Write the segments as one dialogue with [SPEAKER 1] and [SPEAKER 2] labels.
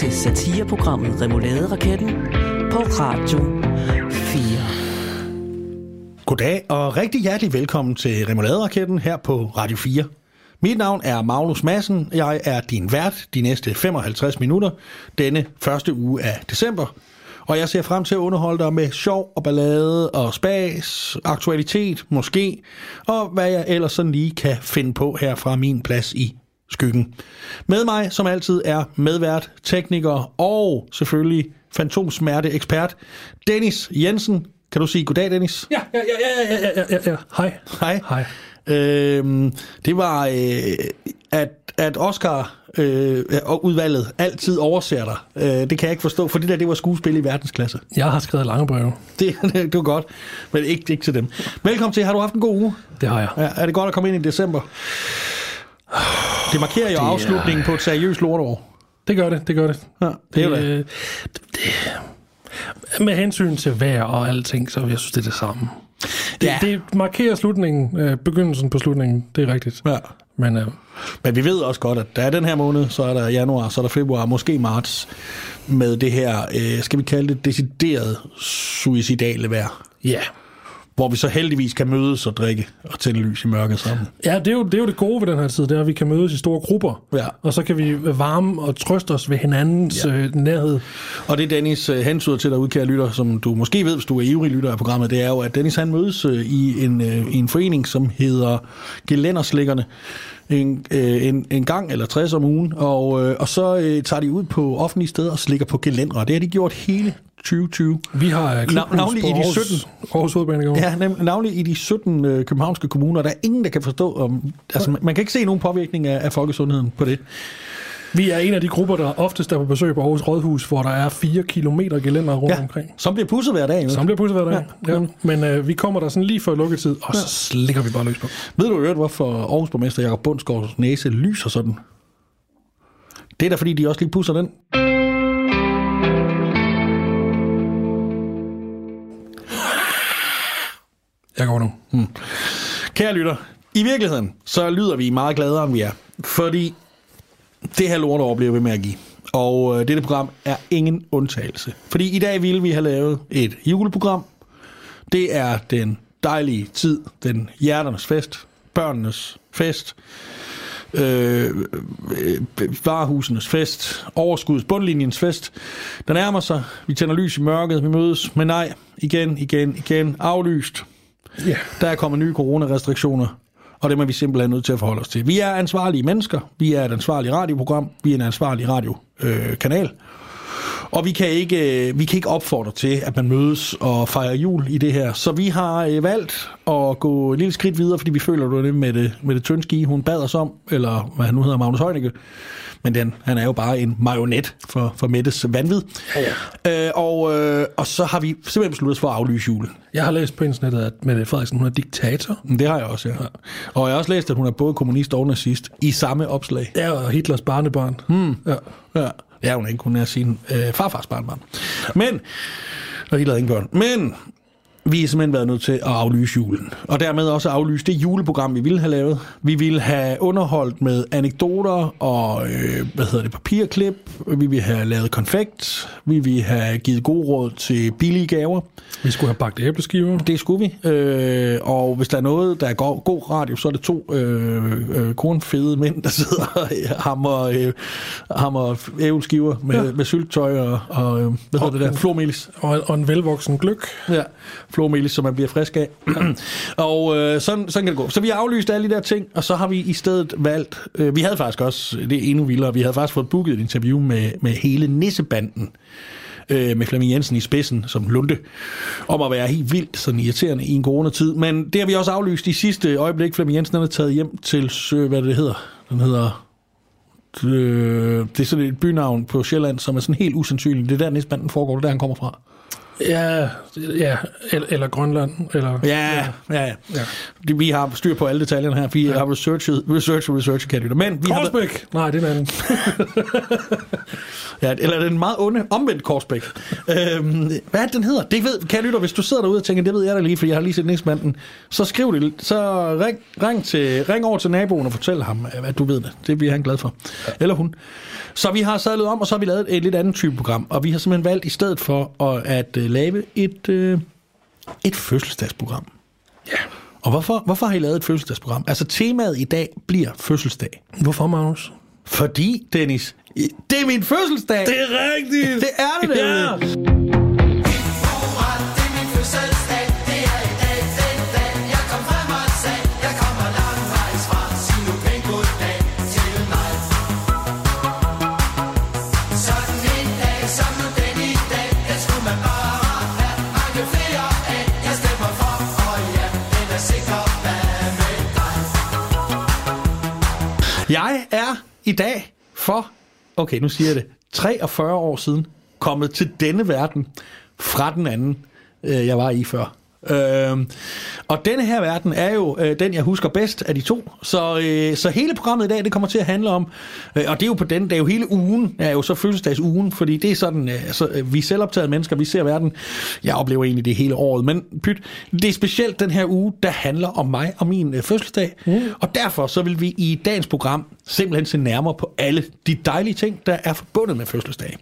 [SPEAKER 1] til satireprogrammet Remouladeraketten på Radio 4.
[SPEAKER 2] Goddag og rigtig hjertelig velkommen til Remouladeraketten her på Radio 4. Mit navn er Magnus Madsen. Jeg er din vært de næste 55 minutter denne første uge af december. Og jeg ser frem til at underholde dig med sjov og ballade og spas, aktualitet måske, og hvad jeg ellers sådan lige kan finde på her fra min plads i skyggen. Med mig, som altid, er medvært, tekniker og selvfølgelig fantomsmerte ekspert, Dennis Jensen. Kan du sige goddag, Dennis?
[SPEAKER 3] Ja, ja, ja, ja, ja, ja, ja. Hej.
[SPEAKER 2] Hej.
[SPEAKER 3] Hej.
[SPEAKER 2] Øhm, det var, øh, at, at Oscar øh, og udvalget altid overser dig. Øh, det kan jeg ikke forstå, for det der, det var skuespil i verdensklasse.
[SPEAKER 3] Jeg har skrevet lange breve.
[SPEAKER 2] Det, det var godt, men ikke, ikke til dem. Velkommen til. Har du haft en god uge?
[SPEAKER 3] Det har jeg.
[SPEAKER 2] Ja, er det godt at komme ind i december? Det markerer jo
[SPEAKER 3] Det er-
[SPEAKER 2] afslutningen på et seriøst lortår.
[SPEAKER 3] Det gør det, det gør det.
[SPEAKER 2] Ja, det er jo det.
[SPEAKER 3] det, det. Med hensyn til vejr og alting, så jeg synes, det er det samme. Det,
[SPEAKER 2] Ja.
[SPEAKER 3] ja. det markerer slutningen, øh, begyndelsen på slutningen, det er rigtigt.
[SPEAKER 2] Ja.
[SPEAKER 3] Men øh,
[SPEAKER 2] Men vi ved også godt, at der er den her måned, så er der januar, så er der februar, måske marts, med det her, øh, skal vi kalde det, decideret suicidale vejr.
[SPEAKER 3] ja,
[SPEAKER 2] Hvor vi så heldigvis kan mødes og drikke og tænde lys i mørket sammen.
[SPEAKER 3] ja det, er jo, det er jo det gode ved den her tid, det er, at vi kan mødes i store grupper.
[SPEAKER 2] Ja.
[SPEAKER 3] Og så kan vi varme og trøste os ved hinandens ja. øh, nærhed.
[SPEAKER 2] Og det Dennis øh, hensyder til derude, kære lytter, som du måske ved, hvis du er ivrig lytter af programmet, det er jo, at Dennis han mødes øh, i en, øh, i en forening, som hedder Gelænderslikkerne, en, øh, en, en gang eller 60 om ugen, og, øh, og så øh, tager de ud på offentlige steder og slikker på gelændere. Det har de gjort hele 2020.
[SPEAKER 3] Vi har øh, klubhus
[SPEAKER 2] navnlig i de
[SPEAKER 3] Aarhus,
[SPEAKER 2] 17.
[SPEAKER 3] Aarhus.
[SPEAKER 2] Ja, nem, navnlig i de 17 øh, københavnske kommuner, der er ingen, der kan forstå, om, altså man, man kan ikke se nogen påvirkning af, af folkesundheden på det.
[SPEAKER 3] Vi er en af de grupper, der oftest er på besøg på Aarhus Rådhus, hvor der er 4 kilometer gelænder rundt ja. omkring.
[SPEAKER 2] som bliver pudset hver dag. jo.
[SPEAKER 3] Som bliver pudset hver dag.
[SPEAKER 2] Ja.
[SPEAKER 3] Ja. Ja. Men øh, vi kommer der sådan lige før lukketid, og så slikker vi bare løs på.
[SPEAKER 2] Ved du øvrigt, hvorfor Aarhus borgmester Jakob Bundsgaards næse lyser sådan? Det er da, fordi de også lige pusser den.
[SPEAKER 3] Jeg går nu. Hmm.
[SPEAKER 2] Kære lytter, i virkeligheden, så lyder vi meget gladere, end vi er. Fordi det her lort bliver ved med at give. Og øh, dette program er ingen undtagelse. Fordi i dag ville vi have lavet et juleprogram. Det er den dejlige tid, den hjerternes fest, børnenes fest, øh, øh varehusenes fest, overskuds bundlinjens fest. Der nærmer sig, vi tænder lys i mørket, vi mødes, men nej, igen, igen, igen, aflyst.
[SPEAKER 3] Ja.
[SPEAKER 2] Der er kommet nye coronarestriktioner, og det er vi simpelthen nødt til at forholde os til. Vi er ansvarlige mennesker, vi er et ansvarligt radioprogram, vi er en ansvarlig radiokanal, øh, kanal og vi kan, ikke, øh, vi kan ikke opfordre til, at man mødes og fejrer jul i det her. Så vi har øh, valgt at gå et lille skridt videre, fordi vi føler du det med det, med det tynde ski, hun bad os om, eller hvad han nu hedder, Magnus Heunicke. Men den, han er jo bare en marionet for, for Mettes vanvid. Ja, ja. Øh, og, øh, og så har vi simpelthen besluttet os for at aflyse julen.
[SPEAKER 3] Jeg har læst på internettet, at Mette Frederiksen hun er diktator.
[SPEAKER 2] Det har jeg også, ja. ja. Og jeg har også læst, at hun er både kommunist og nazist i samme opslag.
[SPEAKER 3] Ja, og Hitlers barnebarn. Hmm. Ja.
[SPEAKER 2] Ja, det er hun ikke. Hun er sin øh, farfars barnbarn. Men, og I lavede ingen børn. Men, vi har simpelthen været nødt til at aflyse julen. Og dermed også aflyse det juleprogram, vi ville have lavet. Vi ville have underholdt med anekdoter og, øh, hvad hedder det, papirklip. Vi ville have lavet konfekt. Vi ville have givet god råd til billige gaver.
[SPEAKER 3] Vi skulle have bagt æbleskiver.
[SPEAKER 2] Det skulle vi. Øh, og hvis der er noget, der er go- god radio, så er det to øh, øh, kornfede mænd, der sidder og hammer, øh, hammer ævelskiver med, ja. med syltetøj og, og øh, hvad hedder det der? Flormelis.
[SPEAKER 3] Og, og en velvoksen gløk.
[SPEAKER 2] Ja, flormelis, som man bliver frisk af. og øh, sådan, sådan kan det gå. Så vi har aflyst alle de der ting, og så har vi i stedet valgt... Øh, vi havde faktisk også, det er endnu vildere, vi havde faktisk fået booket et interview med, med hele Nissebanden øh, med Flemming Jensen i spidsen som Lunde, om at være helt vildt sådan irriterende i en coronatid. Men det har vi også aflyst i sidste øjeblik. Flemming Jensen er taget hjem til, øh, hvad det hedder, den hedder... Øh, det er sådan et bynavn på Sjælland, som er sådan helt usandsynligt. Det er der Nissebanden foregår, det er der han kommer fra.
[SPEAKER 3] Ja, ja eller, eller Grønland. Eller,
[SPEAKER 2] Ja, ja, ja. ja. Vi har styr på alle detaljerne her. Vi har researchet, research, research, kan det. Men vi har,
[SPEAKER 3] Korsbæk! Nej, det er en anden.
[SPEAKER 2] ja, eller den meget onde, omvendt Korsbæk. øhm, hvad den hedder? Det ved, kan lytter, hvis du sidder derude og tænker, det ved jeg da lige, for jeg har lige set næstmanden. Så skriv det, så ring, ring, til, ring over til naboen og fortæl ham, at du ved det. Det bliver han glad for. Eller hun. Så vi har sadlet om, og så har vi lavet et lidt andet type program. Og vi har simpelthen valgt i stedet for at, at uh, lave et, uh, et fødselsdagsprogram.
[SPEAKER 3] Ja.
[SPEAKER 2] Og hvorfor, hvorfor har I lavet et fødselsdagsprogram? Altså temaet i dag bliver fødselsdag.
[SPEAKER 3] Hvorfor, Magnus?
[SPEAKER 2] Fordi, Dennis, det er min fødselsdag.
[SPEAKER 3] Det er rigtigt!
[SPEAKER 2] det er det,
[SPEAKER 3] Ja!
[SPEAKER 2] ja.
[SPEAKER 4] Er i dag for,
[SPEAKER 2] okay, nu siger jeg det, 43 år siden kommet til denne verden fra den anden, øh, jeg var i før. Øhm, og denne her verden er jo øh, den, jeg husker bedst af de to. Så, øh, så hele programmet i dag, det kommer til at handle om, øh, og det er jo på den, det er jo hele ugen, er jo så fødselsdagsugen, fordi det er sådan, øh, altså, øh, vi er selvoptagede mennesker, vi ser verden, jeg oplever egentlig det hele året, men pyt, det er specielt den her uge, der handler om mig og min øh, fødselsdag, mm. og derfor så vil vi i dagens program simpelthen se nærmere på alle de dejlige ting, der er forbundet med fødselsdag.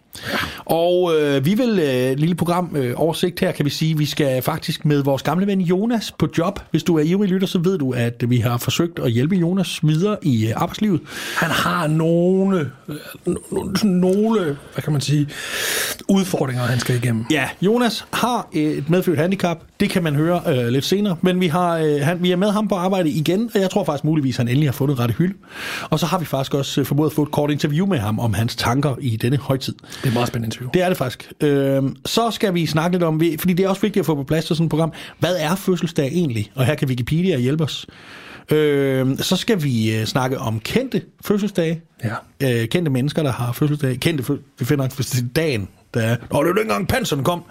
[SPEAKER 2] Og øh, vi vil, øh, lille program øh, oversigt her, kan vi sige, vi skal faktisk med vores gamle ven Jonas på job. Hvis du er ivrig lytter, så ved du, at vi har forsøgt at hjælpe Jonas videre i øh, arbejdslivet.
[SPEAKER 3] Han har nogle, øh, no- no- nogle, hvad kan man sige, udfordringer, han skal igennem.
[SPEAKER 2] Ja, Jonas har et medfødt handicap. Det kan man høre øh, lidt senere. Men vi, har, øh, han, vi er med ham på arbejde igen, og jeg tror faktisk muligvis, han endelig har fundet rette hylde. Og så har vi faktisk også øh, formået at få et kort interview med ham om hans tanker i denne højtid.
[SPEAKER 3] Det er et meget spændende interview.
[SPEAKER 2] Det er det faktisk. Øh, så skal vi snakke lidt om, fordi det er også vigtigt at få på plads til sådan et program. Hvad er fødselsdag egentlig? Og her kan Wikipedia hjælpe os. Øh, så skal vi øh, snakke om kendte fødselsdage.
[SPEAKER 3] Ja.
[SPEAKER 2] Øh, kendte mennesker, der har fødselsdag. Kendte vi finder er dagen, der er... Nå, det var jo ikke engang panseren kom.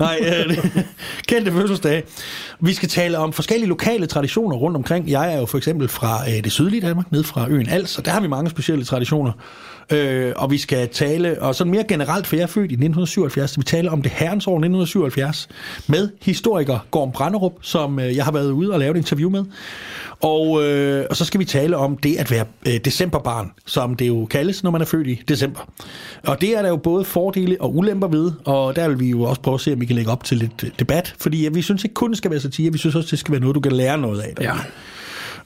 [SPEAKER 2] Nej, øh, kendte fødselsdage. Vi skal tale om forskellige lokale traditioner rundt omkring. Jeg er jo for eksempel fra øh, det sydlige Danmark, ned fra øen Als, og der har vi mange specielle traditioner. Øh, og vi skal tale, og sådan mere generelt, for jeg er født i 1977, så vi taler om det herrens år 1977 med historiker Gorm Branderup, som øh, jeg har været ude og lavet et interview med. Og, øh, og så skal vi tale om det at være øh, decemberbarn, som det jo kaldes, når man er født i december. Og det er der jo både fordele og ulemper ved, og der vil vi jo også prøve at se, om vi kan lægge op til lidt debat, fordi øh, vi synes ikke kun det skal være satire, vi synes også, det skal være noget, du kan lære noget af.
[SPEAKER 3] Ja.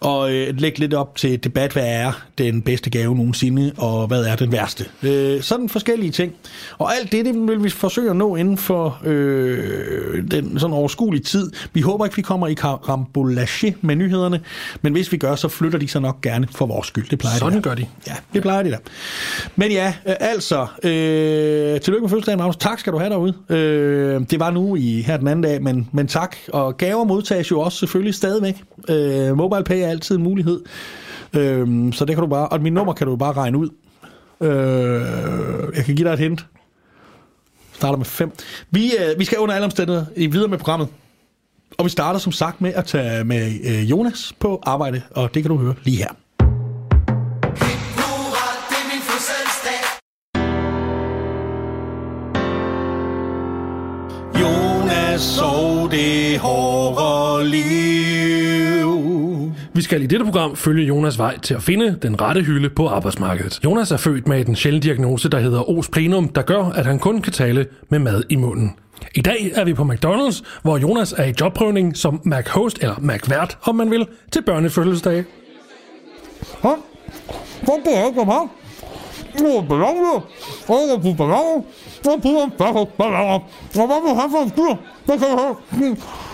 [SPEAKER 2] Og øh, lægge lidt op til debat, hvad er den bedste gave nogensinde, og hvad er den værste. Øh, sådan forskellige ting. Og alt det, det vil vi forsøge at nå inden for øh, den sådan overskuelige tid. Vi håber ikke, vi kommer i karambolage med nyhederne, men hvis vi gør, så flytter de sig nok gerne for vores skyld. Det plejer
[SPEAKER 3] Sådan
[SPEAKER 2] de
[SPEAKER 3] gør de.
[SPEAKER 2] Ja, det plejer de da. Men ja, øh, altså, øh, tillykke med fødselsdagen, Magnus. Tak skal du have derude. Øh, det var nu i her den anden dag, men, men tak. Og gaver modtages jo også selvfølgelig stadigvæk. Øh, MobilePay er altid en mulighed. Øhm, så det kan du bare, og mit nummer kan du bare regne ud. Øh, jeg kan give dig et hint. Starter med 5. Vi, øh, vi skal under alle omstændigheder i videre med programmet. Og vi starter som sagt med at tage med øh, Jonas på arbejde, og det kan du høre lige her.
[SPEAKER 4] Det.
[SPEAKER 2] Jonas så det hårde liv.
[SPEAKER 3] Vi skal i dette program følge Jonas vej til at finde den rette hylde på arbejdsmarkedet. Jonas er født med en sjælden diagnose, der hedder os plenum, der gør, at han kun kan tale med mad i munden. I dag er vi på McDonald's, hvor Jonas er i jobprøvning som Mac-host, eller Mac-vært, om man vil, til børnefødselsdag.
[SPEAKER 5] Hå? Hvor kan jeg her? Nu er ballonger, Og jeg er balloner. Og på er bakke. Og hvad vil han for en styr? ballonger, kan jeg have? ballonger, ved, du kan være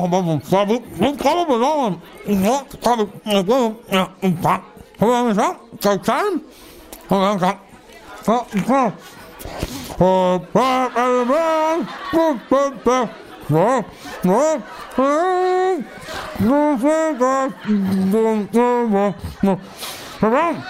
[SPEAKER 5] ham om så vi nu kommer ballonen. Ja, så vi jeg går ja, en brand. Så er vi så. Så kan han. Så er han gang. Så så. Og hvad er det med? Bum bum bum. Nå, nå, nå. Jo, men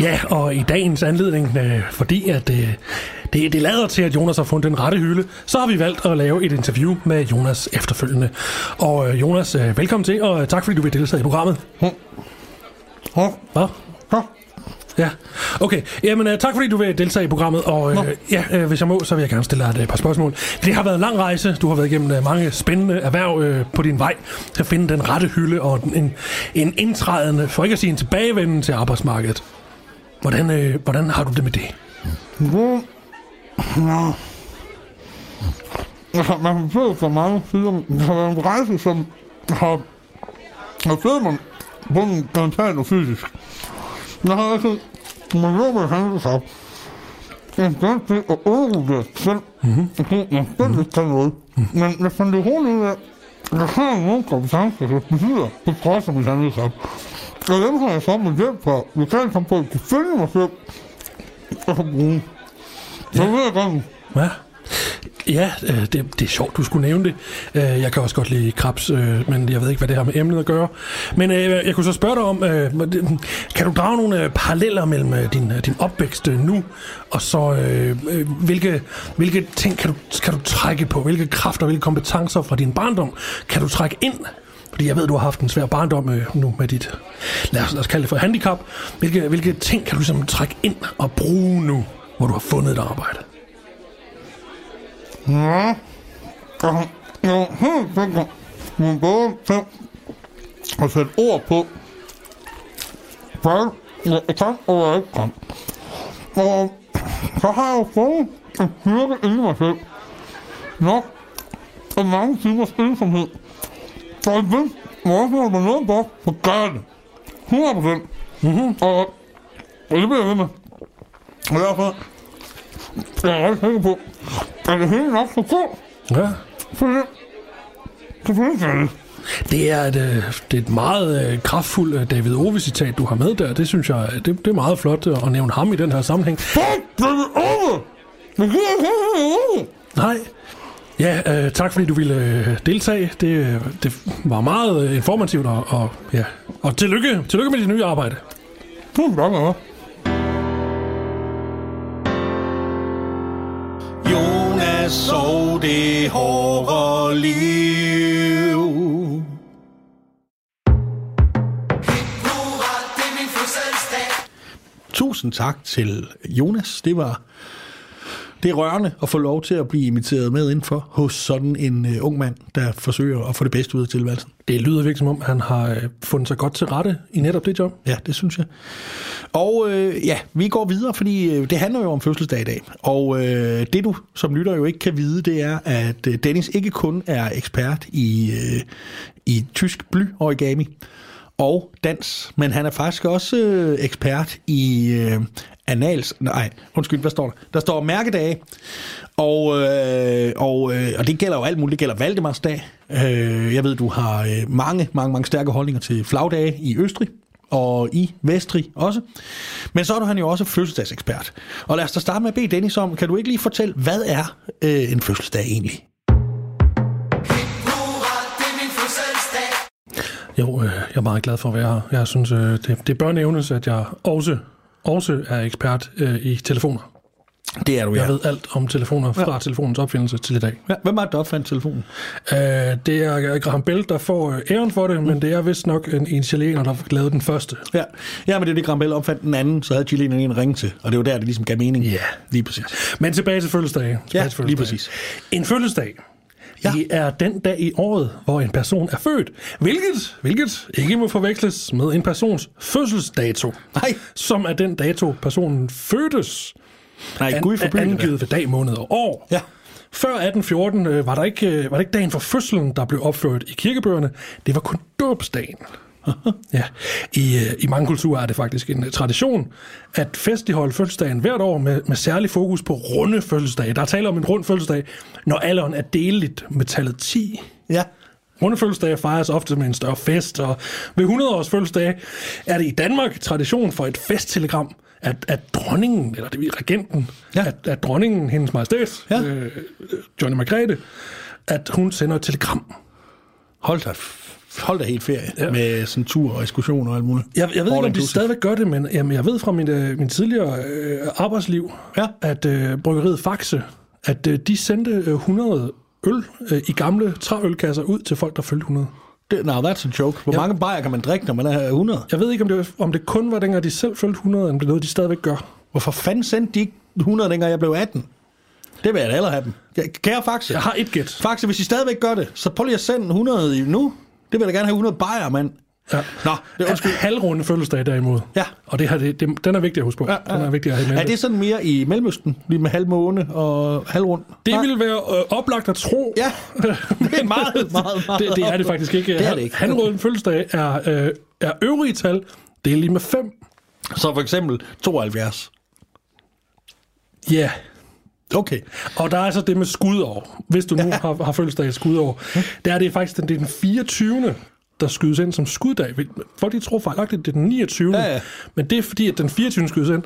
[SPEAKER 3] Ja, og i dagens anledning, øh, fordi at øh, det, det lader til, at Jonas har fundet den rette hylde, så har vi valgt at lave et interview med Jonas efterfølgende. Og øh, Jonas, øh, velkommen til, og tak fordi du vil deltage i programmet. Hvad? Ja, okay. Jamen, uh, tak fordi du vil deltage i programmet, og uh, ja, uh, hvis jeg må, så vil jeg gerne stille dig et uh, par spørgsmål. Det har været en lang rejse. Du har været igennem uh, mange spændende erhverv uh, på din vej til at finde den rette hylde og en, en indtrædende, for ikke at sige en tilbagevenden til arbejdsmarkedet. Hvordan, uh, hvordan har du det med det?
[SPEAKER 5] Altså, man kan se så mange sider. Det har været en rejse, som har, har fået mig både mentalt og fysisk. Jeg har altid, man ved med handicap, en grund til at overrule sig selv. Mm-hmm. Jeg selv ikke kan noget. Men jeg fandt det hurtigt ud af, jeg har nogle kompetencer, som betyder på trods af mit handicap. Og dem har jeg så med hjælp fra lokalsamfundet kunne følge mig selv og bruge. Så ved jeg godt,
[SPEAKER 3] Ja, øh, det, det er sjovt, du skulle nævne det. Øh, jeg kan også godt lide krabs, øh, men jeg ved ikke, hvad det har med emnet at gøre. Men jeg kunne så spørge dig om, kan du drage nogle paralleller mellem din, din opvækst nu, og så hvilke, hvilke ting kan du, kan du trække på? Hvilke kræfter, hvilke kompetencer fra din barndom kan du trække ind? Fordi jeg ved, du har haft en svær barndom øh, nu med dit, lad os, lad os kalde det for handicap. Hvilke, hvilke ting kan du ligesom trække ind og bruge nu, hvor du har fundet et arbejde?
[SPEAKER 5] Ja, og jeg er helt sikker, men både til at sætte ord på, hvad jeg kan og hvad jeg ikke kan. Og så har jeg jo fået en styrke inde i mig selv. Nok og mange timers ensomhed. Så jeg ved, hvor jeg får mig noget på, så gør jeg det. 100 procent. Mm-hmm. Og, og det bliver jeg ved med. Og derfor er jeg er rigtig sikker på, at det hele nok skal gå.
[SPEAKER 3] Ja.
[SPEAKER 5] For det, skal det.
[SPEAKER 3] Det er et, øh, det er et meget øh, kraftfuldt øh, David Ove-citat, du har med der. Det synes jeg, det, det er meget flot at nævne ham i den her sammenhæng.
[SPEAKER 5] Det er! Det ikke over!
[SPEAKER 3] Nej. Ja, øh, tak fordi du ville øh, deltage. Det, det var meget øh, informativt, og, og, ja. og tillykke, tillykke med dit nye arbejde.
[SPEAKER 5] Tak, Anna.
[SPEAKER 2] Jonas så det hårde liv. Tusind tak til Jonas. Det var det er rørende at få lov til at blive inviteret med indenfor hos sådan en uh, ung mand, der forsøger at få det bedste ud af tilværelsen.
[SPEAKER 3] Det lyder virkelig som om, han har øh, fundet sig godt til rette i netop det job.
[SPEAKER 2] Ja, det synes jeg. Og øh, ja, vi går videre, fordi øh, det handler jo om fødselsdag i dag. Og øh, det du som lytter jo ikke kan vide, det er, at øh, Dennis ikke kun er ekspert i, øh, i tysk bly-origami og dans, men han er faktisk også øh, ekspert i øh, anals... Nej, undskyld, hvad står der? Der står mærkedage, og, øh, og, øh, og det gælder jo alt muligt. Det gælder Valdemarsdag. Øh, jeg ved, du har øh, mange, mange, mange stærke holdninger til flagdage i Østrig og i Vestrig også. Men så er du han jo også fødselsdagsekspert. Og lad os da starte med at bede Dennis om, kan du ikke lige fortælle, hvad er øh, en fødselsdag egentlig?
[SPEAKER 3] Jo, øh, jeg er meget glad for at være her. Jeg synes, øh, det, det bør nævnes, at jeg også, også er ekspert øh, i telefoner.
[SPEAKER 2] Det er du,
[SPEAKER 3] Jeg ved alt om telefoner fra ja. telefonens opfindelse til i dag.
[SPEAKER 2] Ja, hvem var det, der opfandt telefonen?
[SPEAKER 3] Øh, det er Graham Bell, der får øh, æren for det, men det er vist nok en, en chilener, der lavede den første.
[SPEAKER 2] Ja, ja men det er det, Graham Bell opfandt den anden, så havde Chile en ringe til, og det var der, det ligesom gav mening.
[SPEAKER 3] Ja.
[SPEAKER 2] Lige præcis.
[SPEAKER 3] Men tilbage til fødselsdage. Tilbage
[SPEAKER 2] Ja,
[SPEAKER 3] til
[SPEAKER 2] lige
[SPEAKER 3] fødselsdage.
[SPEAKER 2] præcis.
[SPEAKER 3] En fødselsdag,
[SPEAKER 2] Ja.
[SPEAKER 3] det er den dag i året, hvor en person er født. Hvilket, hvilket ikke må forveksles med en persons fødselsdato.
[SPEAKER 2] Nej.
[SPEAKER 3] Som er den dato, personen fødtes.
[SPEAKER 2] Nej,
[SPEAKER 3] An,
[SPEAKER 2] Gud forbyde
[SPEAKER 3] angivet ved dag, måned og år.
[SPEAKER 2] Ja.
[SPEAKER 3] Før 1814 øh, var, der ikke, øh, var det ikke dagen for fødslen, der blev opført i kirkebøgerne. Det var kun dåbsdagen. ja. I, øh, I mange kulturer er det faktisk en øh, tradition at festligholde fødselsdagen hvert år med, med særlig fokus på runde fødselsdage. Der er tale om en rund fødselsdag, når alderen er deleligt med tallet 10.
[SPEAKER 2] Ja.
[SPEAKER 3] Runde fødselsdage fejres ofte med en større fest, og ved 100 års fødselsdage er det i Danmark tradition for et festtelegram, at, at dronningen, eller det er regenten,
[SPEAKER 2] Ja.
[SPEAKER 3] at, at dronningen, hendes majestæt,
[SPEAKER 2] ja.
[SPEAKER 3] øh, Johnny Margrethe, at hun sender et telegram.
[SPEAKER 2] Hold da, hold da helt ferie ja. Med sådan tur og ekskursioner og alt muligt.
[SPEAKER 3] Jeg, jeg ved ikke, om de stadigvæk gør det, men jamen, jeg ved fra min, øh, min tidligere øh, arbejdsliv,
[SPEAKER 2] Ja.
[SPEAKER 3] at øh, bryggeriet Faxe, at øh, de sendte øh, 100 øl øh, i gamle træølkasser ud til folk, der fyldte 100.
[SPEAKER 2] Det, no, that's a joke. Hvor ja. Mange bajer kan man drikke, når man er 100?
[SPEAKER 3] Jeg ved ikke, om det, om det kun var dengang, de selv fyldte 100, eller om det er noget, de stadigvæk gør.
[SPEAKER 2] Hvorfor fanden sendte de ikke 100, dengang jeg blev 18? Det vil jeg da hellere have dem. Kære Faxe.
[SPEAKER 3] Jeg har et gæt.
[SPEAKER 2] Faxe, hvis I stadigvæk gør det, så prøv lige at sende 100 i nu. Det vil jeg da gerne have 100 bajer, mand.
[SPEAKER 3] Ja.
[SPEAKER 2] Nå, det er undskyld.
[SPEAKER 3] Halvrunde fødselsdag derimod.
[SPEAKER 2] Ja.
[SPEAKER 3] Og det her, det, det, den er vigtig at huske på.
[SPEAKER 2] Ja, ja.
[SPEAKER 3] Den er vigtig at have med.
[SPEAKER 2] Er det sådan mere i Mellemøsten? Lige med halv måne og halvrund?
[SPEAKER 3] det
[SPEAKER 2] Nej.
[SPEAKER 3] ville være øh, oplagt at tro.
[SPEAKER 2] Ja, det er meget, meget, meget.
[SPEAKER 3] det, det er det faktisk ikke.
[SPEAKER 2] Det er det ikke.
[SPEAKER 3] Halvrunde fødselsdag er, øh, er øvrige tal. Det er lige med 5.
[SPEAKER 2] Så for eksempel 72.
[SPEAKER 3] Ja. Yeah.
[SPEAKER 2] Okay.
[SPEAKER 3] Og der er altså det med skudår. Hvis du nu har, har fødselsdag i skudår. Der er det faktisk den, det er den 24. der skydes ind som skuddag. Folk de tror fejlagtigt, det er den 29.
[SPEAKER 2] Ja, ja.
[SPEAKER 3] Men det er fordi, at den 24. skydes ind.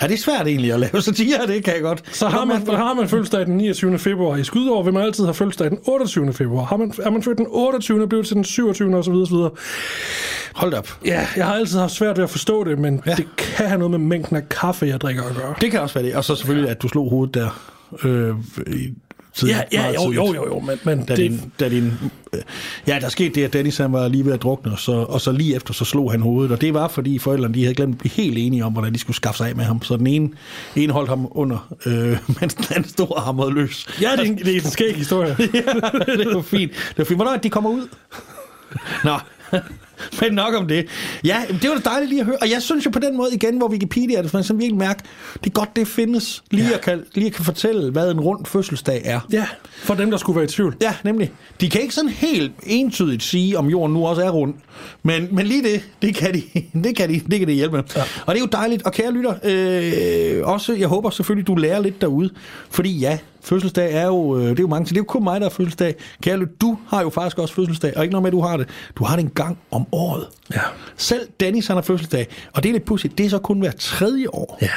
[SPEAKER 2] Er det svært egentlig at lave satire? Det kan jeg godt.
[SPEAKER 3] Så har man, har man fødselsdag den 29. februar i skudår, vil man altid have fødselsdag den 28. februar. Har man, er man født den 28. bliver det til den 27. og så videre, så videre.
[SPEAKER 2] Hold op.
[SPEAKER 3] Ja, jeg har altid haft svært ved at forstå det, men
[SPEAKER 2] Ja.
[SPEAKER 3] ja. det kan have noget med mængden af kaffe, jeg drikker at gøre.
[SPEAKER 2] Det kan også være det. Og så selvfølgelig, at du slog hovedet der. Øh, i tid,
[SPEAKER 3] Ja, ja, jo,
[SPEAKER 2] tidligt.
[SPEAKER 3] jo, jo, jo, men, men
[SPEAKER 2] Da
[SPEAKER 3] det,
[SPEAKER 2] din, da din, øh, ja, der skete det, at Dennis han var lige ved at drukne, og så, og så lige efter, så slog han hovedet. Og det var, fordi forældrene de havde glemt at blive helt enige om, hvordan de skulle skaffe sig af med ham. Så den ene, ene holdt ham under, øh, mens den anden stod og hamrede løs.
[SPEAKER 3] ja, det er, en, det er en skæg historie.
[SPEAKER 2] ja, det var fint. Det var fint. Hvornår er de kommer ud? Nå, men nok om det. Ja, det var da dejligt lige at høre. Og jeg synes jo på den måde igen, hvor Wikipedia er det, man sådan virkelig mærke, det er godt, det findes. Lige, ja. at kan, lige at kan fortælle, hvad en rund fødselsdag er.
[SPEAKER 3] ja, for dem, der skulle være i tvivl.
[SPEAKER 2] Ja, nemlig. De kan ikke sådan helt entydigt sige, om jorden nu også er rund. Men, men lige det, det kan de, det kan de, det kan de hjælpe med. Ja. Og det er jo dejligt. Og kære lytter, øh, også, jeg håber selvfølgelig, du lærer lidt derude. Fordi ja, fødselsdag er jo, øh, det er jo mange ting. Det er jo kun mig, der har fødselsdag. Kære lytter, du har jo faktisk også fødselsdag. Og ikke noget med, at du har det. Du har det en gang om året.
[SPEAKER 3] Ja.
[SPEAKER 2] Selv Dennis, han har fødselsdag. Og det er lidt pudsigt. Det er så kun hver tredje år.
[SPEAKER 3] Ja.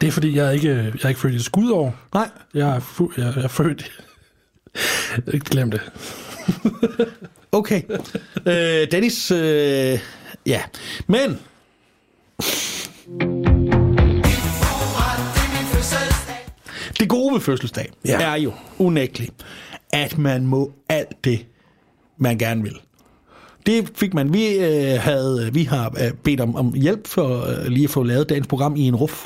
[SPEAKER 3] Det er fordi, jeg er ikke, jeg er ikke født i skudår.
[SPEAKER 2] Nej.
[SPEAKER 3] Jeg er, fu- jeg er født... Ikke glem det.
[SPEAKER 2] Okay. øh, Dennis, øh, ja. Men det gode ved fødselsdag ja. Er jo unægteligt, at man må alt det, man gerne vil. Det fik man. Vi, øh, havde, vi har øh, bedt om, om hjælp for øh, lige at få lavet dagens program i en ruf.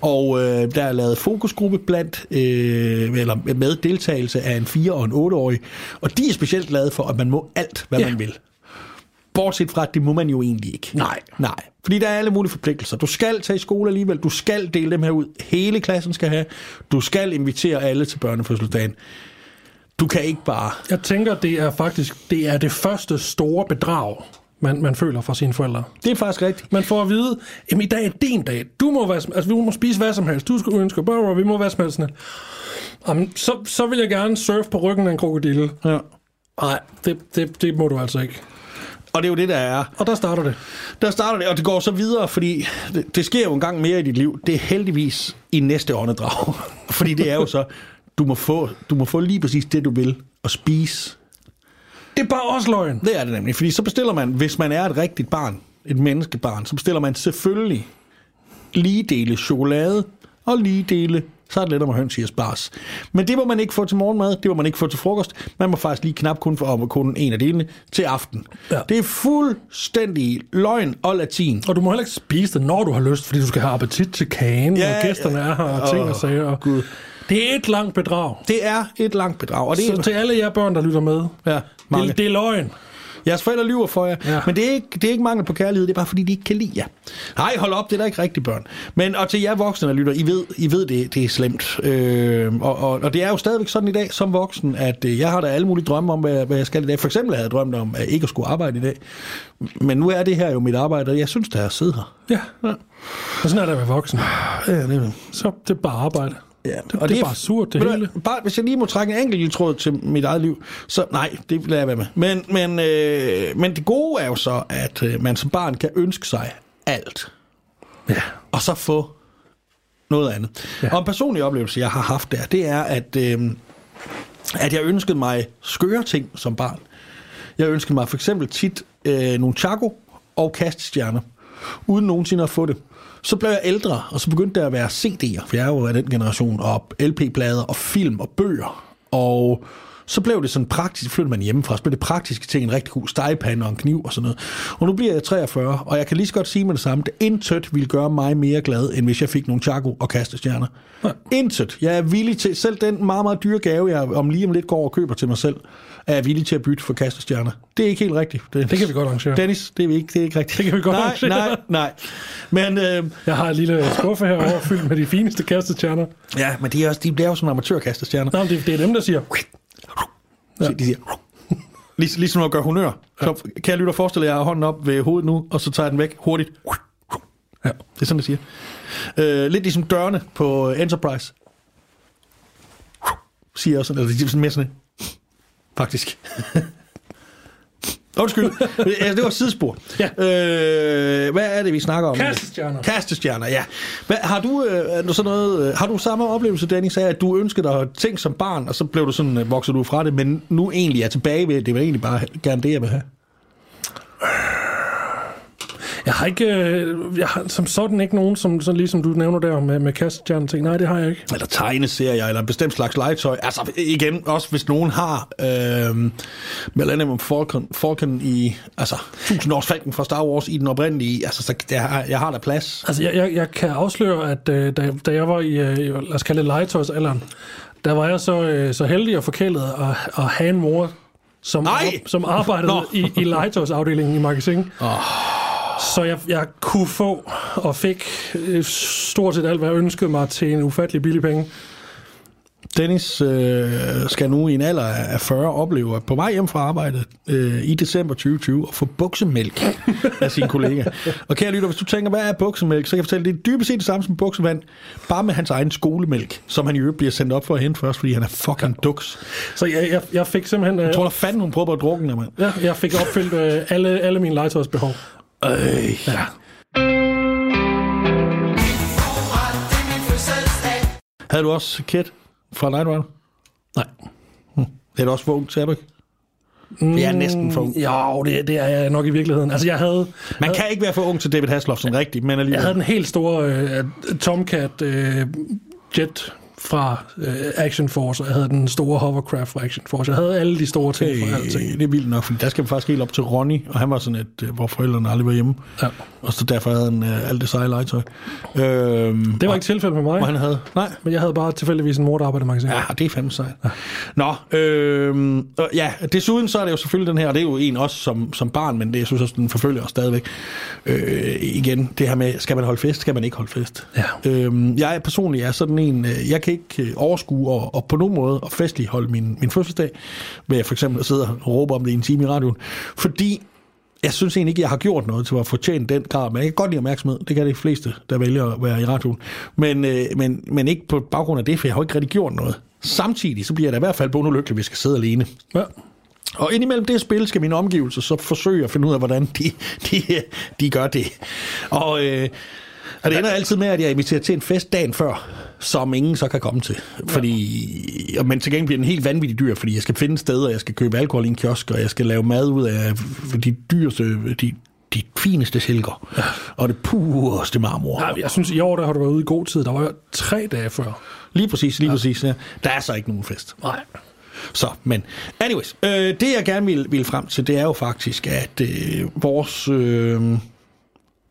[SPEAKER 2] Og øh, der er lavet fokusgruppe blandt, øh, eller med deltagelse af en 4- og en 8-årig. Og de er specielt glade for, at man må alt, hvad
[SPEAKER 3] Ja.
[SPEAKER 2] man vil. Bortset fra, at det må man jo egentlig ikke.
[SPEAKER 3] Nej.
[SPEAKER 2] Nej. Fordi der er alle mulige forpligtelser. Du skal tage i skole alligevel. Du skal dele dem her ud. Hele klassen skal have. Du skal invitere alle til børnefødselsdagen. Du kan ikke bare...
[SPEAKER 3] Jeg tænker, det er faktisk det, er det første store bedrag, man, man føler fra sine forældre.
[SPEAKER 2] Det er faktisk rigtigt.
[SPEAKER 3] Man får at vide, at i dag er din dag. Du må, være, altså, vi må spise hvad som helst. Du skal ønske, blah, vi må være som helst. Jamen, så, så vil jeg gerne surfe på ryggen af en krokodille.
[SPEAKER 2] Ja.
[SPEAKER 3] Nej, det, det, det må du altså ikke.
[SPEAKER 2] Og det er jo det, der er.
[SPEAKER 3] Og der starter det.
[SPEAKER 2] Der starter det, og det går så videre, fordi det, det sker jo en gang mere i dit liv. Det er heldigvis i næste åndedrag. fordi det er jo så, du må, få, du må få lige præcis det, du vil, og spise.
[SPEAKER 3] Det er bare også løgn.
[SPEAKER 2] Det er det nemlig, fordi så bestiller man, hvis man er et rigtigt barn, et menneskebarn, så bestiller man selvfølgelig lige dele chokolade og lige dele så er det lidt om høns i spars. Men det må man ikke få til morgenmad, det må man ikke få til frokost. Man må faktisk lige knap kun få om kun en af delene til aften.
[SPEAKER 3] Ja.
[SPEAKER 2] Det er fuldstændig løgn og latin.
[SPEAKER 3] Og du må heller ikke spise det, når du har lyst, fordi du skal have appetit til kagen,
[SPEAKER 2] Ja,
[SPEAKER 3] og gæsterne
[SPEAKER 2] ja.
[SPEAKER 3] er her, og ting og sager. Og
[SPEAKER 2] Gud.
[SPEAKER 3] Det er et langt bedrag.
[SPEAKER 2] Det er et langt bedrag. Og det er,
[SPEAKER 3] Så til alle jer børn, der lytter med,
[SPEAKER 2] ja, mange.
[SPEAKER 3] det, det er løgn.
[SPEAKER 2] Jeres forældre lyver for jer, ja. Men det er, ikke, det er ikke mangel på kærlighed, det er bare fordi, de ikke kan lide jer. Nej, hold op, det er da ikke rigtigt, børn. Men og til jer voksne, der lytter, I ved, I ved det, det er slemt. Øh, og, og, og det er jo stadigvæk sådan i dag, som voksen, at øh, jeg har da alle mulige drømme om, hvad, hvad jeg skal i dag. For eksempel havde jeg drømt om, at ikke at skulle arbejde i dag. Men nu er det her jo mit arbejde, og jeg synes, det er at sidde her.
[SPEAKER 3] Ja. ja. Og sådan er det at være voksen.
[SPEAKER 2] Ja, det er,
[SPEAKER 3] Så det er bare arbejde.
[SPEAKER 2] Ja,
[SPEAKER 3] det er bare surt, det
[SPEAKER 2] du
[SPEAKER 3] hele.
[SPEAKER 2] hvad, Bare, hvis jeg lige må trække en enkelt tråd til mit eget liv, så nej, det lader jeg være med. Men, men, øh, men det gode er jo så, at øh, man som barn kan ønske sig alt,
[SPEAKER 3] Ja.
[SPEAKER 2] og så få noget andet. Ja. Og en personlig oplevelse, jeg har haft der, det er, at, øh, at jeg ønskede mig skøre ting som barn. Jeg ønskede mig for eksempel tit øh, nogle chaco og kastestjerner, uden nogensinde at få det. Så blev jeg ældre, og så begyndte der at være CD'er, for jeg er jo af den generation, og LP-plader og film og bøger. Og så blev det sådan praktisk, flyttede man hjemmefra, så blev det praktiske ting, en rigtig god stegepande og en kniv og sådan noget. Og nu bliver jeg 43, og jeg kan lige så godt sige med det samme, det intet ville gøre mig mere glad, end hvis jeg fik nogle chaco og kastestjerner. Intet. Jeg er villig til, selv den meget, meget dyre gave, jeg om lige om lidt går og køber til mig selv, er villig til at bytte for kastestjerner. Det er ikke helt rigtigt. Det,
[SPEAKER 3] Det kan vi godt arrangere.
[SPEAKER 2] Dennis, det er, ikke, det er ikke rigtigt.
[SPEAKER 3] Det kan vi godt
[SPEAKER 2] nej,
[SPEAKER 3] arrangere.
[SPEAKER 2] nej, nej. Men, øh,
[SPEAKER 3] Jeg har en lille skuffe herovre fyldt med de fineste kastestjerner.
[SPEAKER 2] ja, men de, er også, de bliver jo som amatørkastestjerner.
[SPEAKER 3] Men det, det er dem, der siger...
[SPEAKER 2] Ja. De siger, Lig, ligesom når man gør honør. Så kan jeg lytte og forestille jer, at jeg har hånden op ved hovedet nu, og så tager jeg den væk hurtigt. Ja, det er sådan, det siger. Øh, lidt ligesom dørene på Enterprise. Siger også sådan, eller det er sådan mere sådan faktisk. Undskyld, det var sidespor.
[SPEAKER 3] Ja.
[SPEAKER 2] Øh, hvad er det, vi snakker om?
[SPEAKER 3] Kastestjerner.
[SPEAKER 2] Kastestjerner, ja. Hvad, har, du, øh, sådan noget, øh, har du samme oplevelse, Dennis, af, at du ønskede dig ting som barn, og så blev du sådan, øh, vokset du fra det, men nu egentlig er tilbage ved, det Det var egentlig bare gerne det, jeg vil have?
[SPEAKER 3] Jeg har ikke... øh, Jeg har som sådan ikke nogen, som, sådan ligesom du nævner der med, med kastestjerner ting. Nej, det har jeg ikke.
[SPEAKER 2] Eller tegneserier, eller en bestemt slags legetøj. Altså igen, også hvis nogen har øh, Millennium Falcon, Falcon i, altså, 1000 års falken fra Star Wars i den oprindelige, altså, så jeg, har- jeg har der plads.
[SPEAKER 3] Altså, jeg, jeg, jeg kan afsløre, at øh, da, da jeg var i, øh, lad os kalde det legetøjsalderen, der var jeg så, øh, så heldig og forkælet at, at have en mor, som,
[SPEAKER 2] Nej!
[SPEAKER 3] som arbejdede
[SPEAKER 2] Nå.
[SPEAKER 3] i, i legetøjsafdelingen i magasin.
[SPEAKER 2] Oh.
[SPEAKER 3] Så jeg, jeg kunne få og fik øh, stort set alt, hvad jeg ønskede mig til en ufattelig billig penge.
[SPEAKER 2] Dennis øh, skal nu i en alder af 40 opleve at på vej hjem fra arbejde øh, i december 2020 og få buksemælk af sine kollegaer. Og kære lytter, hvis du tænker, hvad er buksemælk, så kan jeg fortælle, det er dybest set det samme som buksevand, bare med hans egen skolemælk, som han i øvrigt bliver sendt op for at hente først, fordi han er fucking duks.
[SPEAKER 3] Så jeg, jeg, jeg fik simpelthen... Øh,
[SPEAKER 2] Jeg tror, der fanden, hun prøver at drukke den, mand.
[SPEAKER 3] ja, jeg fik opfyldt øh, alle, alle mine legetøjsbehov.
[SPEAKER 2] Øh.
[SPEAKER 3] Ja.
[SPEAKER 4] Det.
[SPEAKER 2] Havde du også Kit fra Night Rider?
[SPEAKER 3] Nej.
[SPEAKER 2] Det er du også ung, sagde du ikke? Jeg er næsten for ung.
[SPEAKER 3] Jo, det, det er jeg nok i virkeligheden. Altså, jeg havde,
[SPEAKER 2] Man kan ikke være for ung til David Hasselhoff som rigtigt, men
[SPEAKER 3] jeg
[SPEAKER 2] alligevel.
[SPEAKER 3] havde den helt store øh, Tomcat øh, jet fra øh, Action Force, og jeg havde den store hovercraft fra Action Force. Jeg havde alle de store ting fra alting.
[SPEAKER 2] Øh, det er vildt nok, for der skal man faktisk helt op til Ronny, og han var sådan et, øh, hvor forældrene aldrig var hjemme.
[SPEAKER 3] Ja.
[SPEAKER 2] Og så derfor havde han øh, alt det seje legetøj. Øhm,
[SPEAKER 3] Det var ikke tilfældet med mig,
[SPEAKER 2] hvor han havde. Nej.
[SPEAKER 3] men jeg havde bare tilfældigvis en mor, der arbejdede i.
[SPEAKER 2] Ja, det er fandme sejt. Nå, øhm, og ja, desuden så er det jo selvfølgelig den her, og det er jo en også som, som barn, men det jeg synes også, den forfølger os stadigvæk. Øh, igen, det her med, skal man holde fest, skal man ikke holde fest.
[SPEAKER 3] Ja.
[SPEAKER 2] Øhm, jeg er personligt er sådan en, øh, jeg kan ikke øh, overskue og, og på nogen måde at festligholde min, min fødselsdag, ved at for eksempel at sidde og råbe om det i en time i radioen, fordi jeg synes egentlig ikke, jeg har gjort noget til at fortjene den grad, men jeg kan godt lide opmærksomhed. Det kan de fleste, der vælger at være i radioen. Men, øh, men, men ikke på baggrund af det, for jeg har jo ikke rigtig gjort noget. Samtidig så bliver jeg da i hvert fald bundulykkelig, hvis jeg skal sidde alene.
[SPEAKER 3] Ja.
[SPEAKER 2] Og indimellem det spil skal mine omgivelser så forsøge at finde ud af, hvordan de, de, de gør det. Og, øh, og det ender altid med, at jeg inviterer til en fest dagen før, som ingen så kan komme til. Fordi, og men til gengæld bliver den helt vanvittig dyr, fordi jeg skal finde steder, jeg skal købe alkohol i en kiosk, og jeg skal lave mad ud af de dyreste, de, de fineste silker, ja. og det pureste marmor.
[SPEAKER 3] Ja, jeg synes, i år der har du været ude i god tid. Der var jo tre dage før.
[SPEAKER 2] Lige præcis, lige ja. præcis. Ja. Der er så ikke nogen fest.
[SPEAKER 3] Nej.
[SPEAKER 2] Så, men anyways, øh, det jeg gerne vil, vil frem til, det er jo faktisk, at øh, vores, øh,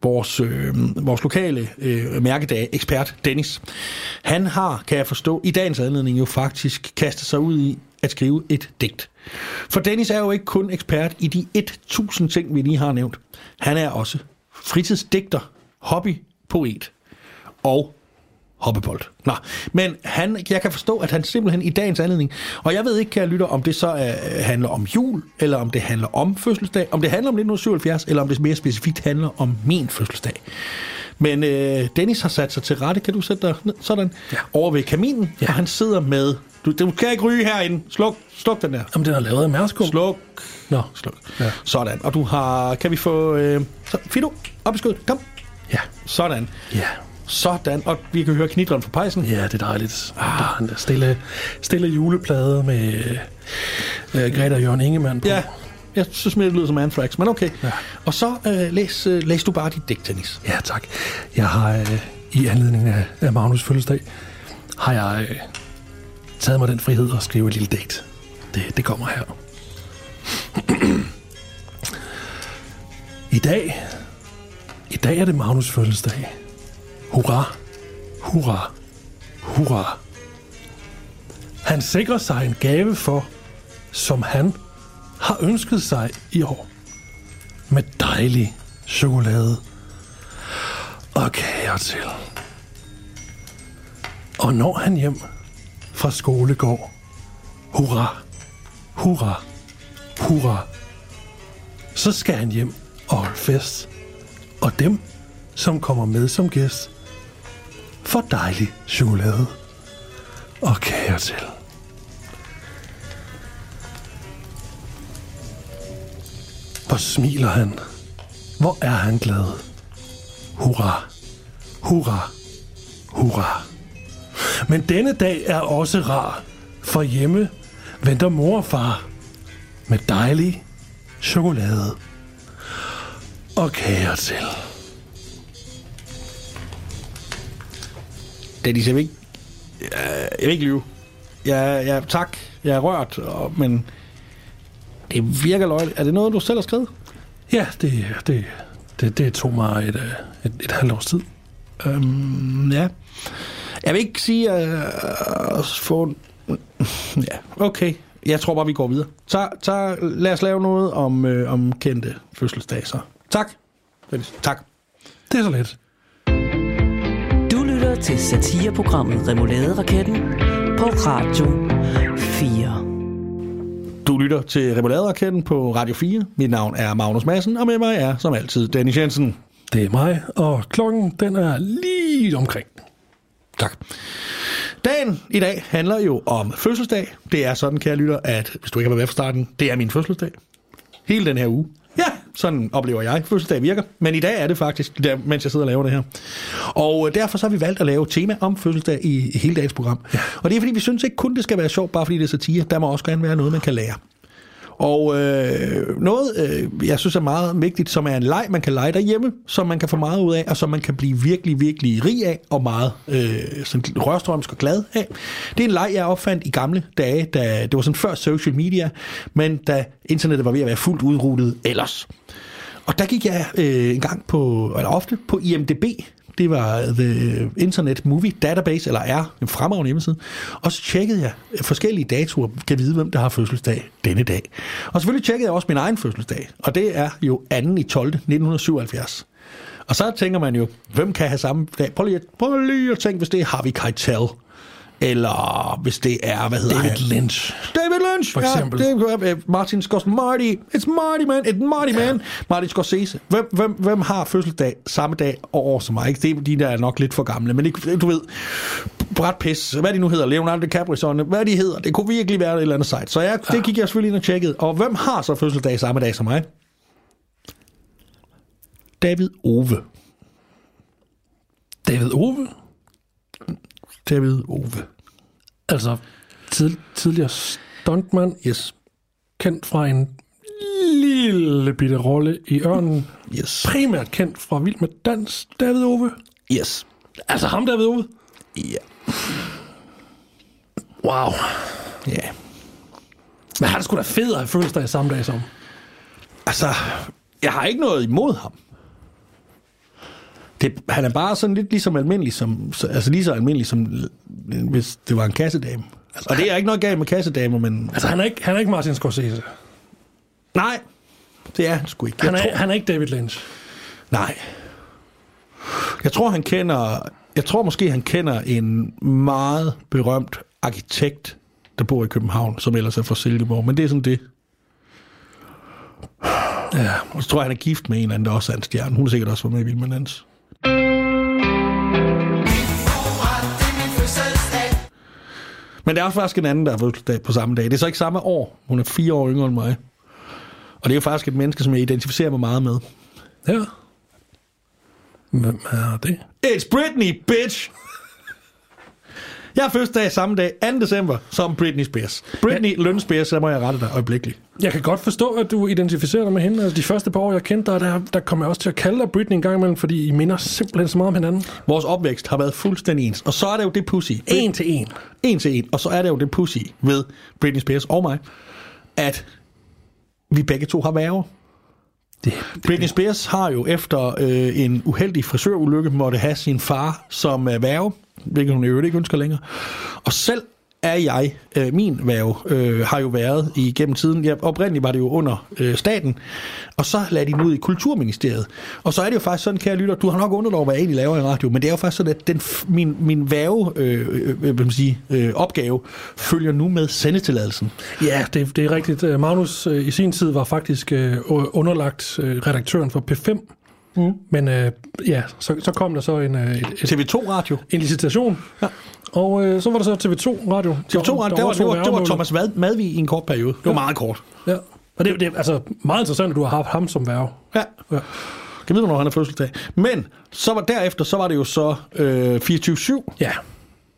[SPEAKER 2] vores, øh, vores lokale øh, mærkedag ekspert, Dennis, han har, kan jeg forstå, i dagens anledning jo faktisk kastet sig ud i at skrive et digt. For Dennis er jo ikke kun ekspert i de 1000 ting, vi lige har nævnt. Han er også fritidsdigter, hobbypoet og hoppebold. Nå, men han, jeg kan forstå, at han simpelthen i dagens anledning, og jeg ved ikke, kan jeg lytte, om det så er, handler om jul, eller om det handler om fødselsdag, om det handler om 1977, eller om det mere specifikt handler om min fødselsdag. Men øh, Dennis har sat sig til rette. Kan du sætte dig ned? Sådan.
[SPEAKER 3] Ja.
[SPEAKER 2] Over ved kaminen.
[SPEAKER 3] Ja.
[SPEAKER 2] Og han sidder med... Du, du kan ikke ryge herinde. Sluk, sluk den der.
[SPEAKER 3] Jamen, den er lavet af mærskum.
[SPEAKER 2] Sluk.
[SPEAKER 3] Nå,
[SPEAKER 2] Sluk.
[SPEAKER 3] Ja.
[SPEAKER 2] Sådan. Og du har... Kan vi få... Øh, så, Fido, op i skødet. Kom.
[SPEAKER 3] ja.
[SPEAKER 2] Sådan.
[SPEAKER 3] Ja.
[SPEAKER 2] Sådan. Og vi kan høre knitren fra pejsen.
[SPEAKER 3] Ja, det er dejligt. Ah. Den der stille, stille juleplade med øh, Greta og Jørgen Ingemann på.
[SPEAKER 2] Ja. Jeg synes mere, det lyder som Anthrax, men okay.
[SPEAKER 3] Ja.
[SPEAKER 2] Og så øh, læs, øh, læs du bare dit digt, Dennis.
[SPEAKER 3] Ja, tak. Jeg har øh, i anledning af, af Magnus fødselsdag, har jeg øh, taget mig den frihed at skrive et lille digt. Det, det kommer her. I dag, i dag er det Magnus fødselsdag. Hurra, hurra, hurra. Han sikrer sig en gave for, som han har ønsket sig i år. Med dejlig chokolade og kager til. Og når han hjem fra skole går, hurra, hurra, hurra, så skal han hjem og holde fest. Og dem, som kommer med som gæst, for dejlig chokolade og kager til. Hvor smiler han. Hvor er han glad. Hurra, hurra, hurra. Men denne dag er også rar, for hjemme venter mor og far med dejlig chokolade og kager til.
[SPEAKER 2] Dennis, jeg vil ikke, jeg, jeg vil ikke lyve. Jeg, jeg, tak, jeg er rørt, og, men det virker løgligt. Er det noget, du selv har skrevet?
[SPEAKER 3] Ja, det, det, det, det tog mig et, øh, et, et halvt års tid.
[SPEAKER 2] Øhm, ja. Jeg vil ikke sige at uh, få... Ja, okay. Jeg tror bare, vi går videre. Så, så lad os lave noget om, øh, om kendte fødselsdage, så. Tak. Tak.
[SPEAKER 3] Det er så let.
[SPEAKER 1] Til satireprogrammet Remoulade Raketten på Radio 4.
[SPEAKER 2] Du lytter til Remoulade på Radio 4. Mit navn er Magnus Madsen, og med mig er, som altid, Dennis Jensen.
[SPEAKER 3] Det er mig, og klokken den er lige omkring.
[SPEAKER 2] Tak. Dagen i dag handler jo om fødselsdag. Det er sådan, kære lytter, at hvis du ikke har været med fra starten, det er min fødselsdag. Hele den her uge. Sådan oplever jeg. Fødselsdag virker. Men i dag er det faktisk, der, mens jeg sidder og laver det her. Og øh, derfor så har vi valgt at lave et tema om fødselsdag i, i hele dagens program. Ja. Og det er fordi, vi synes ikke kun, det skal være sjovt, bare fordi det er satire. Der må også gerne være noget, man kan lære. Og øh, noget, øh, jeg synes er meget vigtigt, som er en leg, man kan lege derhjemme, som man kan få meget ud af, og som man kan blive virkelig, virkelig rig af, og meget øh, sådan rørstrømsk og glad af. Det er en leg, jeg opfandt i gamle dage, da det var sådan før social media, men da internettet var ved at være fuldt udrullet ellers. Og der gik jeg øh, en gang på, eller ofte, på IMDB. Det var The Internet Movie Database, eller er en fremragende hjemmeside. Og så tjekkede jeg forskellige datoer, kan vide, hvem der har fødselsdag denne dag. Og selvfølgelig tjekkede jeg også min egen fødselsdag, og det er jo 2. i 12. 1977. Og så tænker man jo, hvem kan have samme dag? Prøv lige, at- prøv lige at tænke, hvis det er Harvey Keitel, eller hvis det er, hvad hedder
[SPEAKER 3] David
[SPEAKER 2] han?
[SPEAKER 3] Lynch.
[SPEAKER 2] David Lynch,
[SPEAKER 3] For eksempel.
[SPEAKER 2] Ja, det øh, Martin Scorsese. Marty. It's Marty, man. It's Marty, man. Martin Scorsese. Hvem, hvem, hvem har fødselsdag samme dag og år som mig? Ikke? Det er de, der er nok lidt for gamle. Men det, du ved, Brad Pitt, hvad de nu hedder, Leonardo DiCaprio, hvad de hedder, det kunne virkelig være et eller andet site. Så jeg, det gik jeg selvfølgelig ind og tjekkede. Og hvem har så fødselsdag samme dag som mig? David Ove.
[SPEAKER 3] David Ove.
[SPEAKER 2] David Ove.
[SPEAKER 3] Altså tid, tidligere stuntmand,
[SPEAKER 2] Yes.
[SPEAKER 3] kendt fra en lille bitte rolle i Ørnen.
[SPEAKER 2] Yes.
[SPEAKER 3] Primært kendt fra Vild med Dans, David Ove.
[SPEAKER 2] Yes.
[SPEAKER 3] Altså ham, David Ove.
[SPEAKER 2] Ja.
[SPEAKER 3] Wow.
[SPEAKER 2] Ja.
[SPEAKER 3] Men han er sgu da fed have fødselsdag samme dag som.
[SPEAKER 2] Altså, jeg har ikke noget imod ham. Det, han er bare sådan lidt ligesom almindelig som, så- altså lige så almindelig som hvis det var en kassedame. Altså, og det er ikke noget galt med kassedamer, men
[SPEAKER 3] Altså han er ikke, han er ikke Martin Scorsese.
[SPEAKER 2] nej, det er han sgu ikke.
[SPEAKER 3] Han er,
[SPEAKER 2] tror,
[SPEAKER 3] han er ikke David Lynch.
[SPEAKER 2] nej. Jeg tror, han kender, jeg tror måske, han kender en meget berømt arkitekt, der bor i København, som ellers er fra Silkeborg, men det er sådan det. Ja, og så tror jeg, han er gift med en eller anden, der også er en stjerne. Hun er sikkert også været med i Vild med Men der er faktisk en anden, der har fødselsdag på samme dag. Det er så ikke samme år. Hun er fire år yngre end mig. Og det er jo faktisk et menneske, som jeg identificerer mig meget med.
[SPEAKER 3] Ja. Hvem er det?
[SPEAKER 2] It's Britney, bitch! Jeg har fødselsdag samme dag, 2. december, som Britney Spears. Britney ja. Løn Spears, så må jeg rette dig øjeblikkeligt.
[SPEAKER 3] Jeg kan godt forstå, at du identificerer dig med hende. Altså, de første par år, jeg kendte dig, der, der kom jeg også til at kalde dig Britney en gang imellem, fordi I minder simpelthen så meget om hinanden.
[SPEAKER 2] Vores opvækst har været fuldstændig ens. Og så er det jo det pussy.
[SPEAKER 3] En til en.
[SPEAKER 2] En til en. Og så er det jo det pussy ved Britney Spears og mig, at vi begge to har værger.
[SPEAKER 3] Det,
[SPEAKER 2] Britney Spears har jo efter øh, en uheldig frisørulykke måtte have sin far som øh, værge, hvilket hun i øvrigt ikke ønsker længere. Og selv er jeg, øh, min værge, øh, har jo været igennem tiden. Ja, oprindeligt var det jo under øh, staten, og så lagde de den ud i Kulturministeriet. Og så er det jo faktisk sådan, kære lytter, du har nok undret over, hvad jeg egentlig laver i radio, men det er jo faktisk sådan, at den, min, min værve, øh, øh, øh, hvad man sige, øh, opgave følger nu med sendetilladelsen.
[SPEAKER 3] Ja, det, det er rigtigt. Øh, Magnus øh, i sin tid var faktisk øh, underlagt øh, redaktøren for P5. Mm. Men øh, ja, så, så kom der så en, øh, et, et,
[SPEAKER 2] TV2 Radio.
[SPEAKER 3] en licitation. Ja. Og øh, så var der så TV2 Radio.
[SPEAKER 2] TV2 Radio, det var, det var, det var Thomas Madvig i en kort periode. Det var meget kort.
[SPEAKER 3] Ja. Og det, det er altså meget interessant, at du har haft ham som værve.
[SPEAKER 2] Ja.
[SPEAKER 3] Ja.
[SPEAKER 2] Jeg ved, hvornår han er fødselsdag. Men så var derefter, så var det jo så øh, 24-7,
[SPEAKER 3] Ja.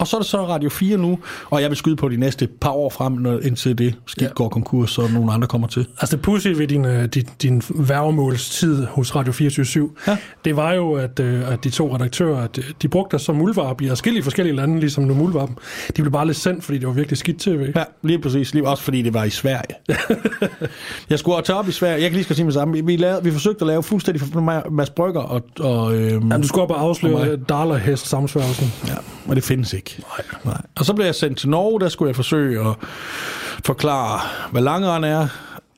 [SPEAKER 2] Og så er det så Radio 4 nu, og jeg vil skyde på de næste par år frem, når, indtil det skidt
[SPEAKER 3] Ja.
[SPEAKER 2] går konkurs, så nogle andre kommer til.
[SPEAKER 3] Altså det pudsige ved din, øh, din, din værgemålstid hos Radio 24
[SPEAKER 2] Ja.
[SPEAKER 3] det var jo, at, øh, at de to redaktører, at øh, de brugte dig som muldvarp i forskellige forskellige lande, ligesom nu muldvarpen. De blev bare lidt sendt, fordi det var virkelig skidt tv.
[SPEAKER 2] Ja, lige præcis. Lige, også fordi det var i Sverige. jeg skulle tage op i Sverige. Jeg kan lige skal sige med sammen. Vi, lavede, vi forsøgte at lave fuldstændig for Mads Brygger og... og øhm,
[SPEAKER 3] Jamen, du skulle op og afsløre
[SPEAKER 2] mig.
[SPEAKER 3] Dalerhest samsværgelsen.
[SPEAKER 2] Ja, og det findes ikke. Nej. Nej. Og så blev jeg sendt til Norge, der skulle jeg forsøge at forklare, hvad langeren er,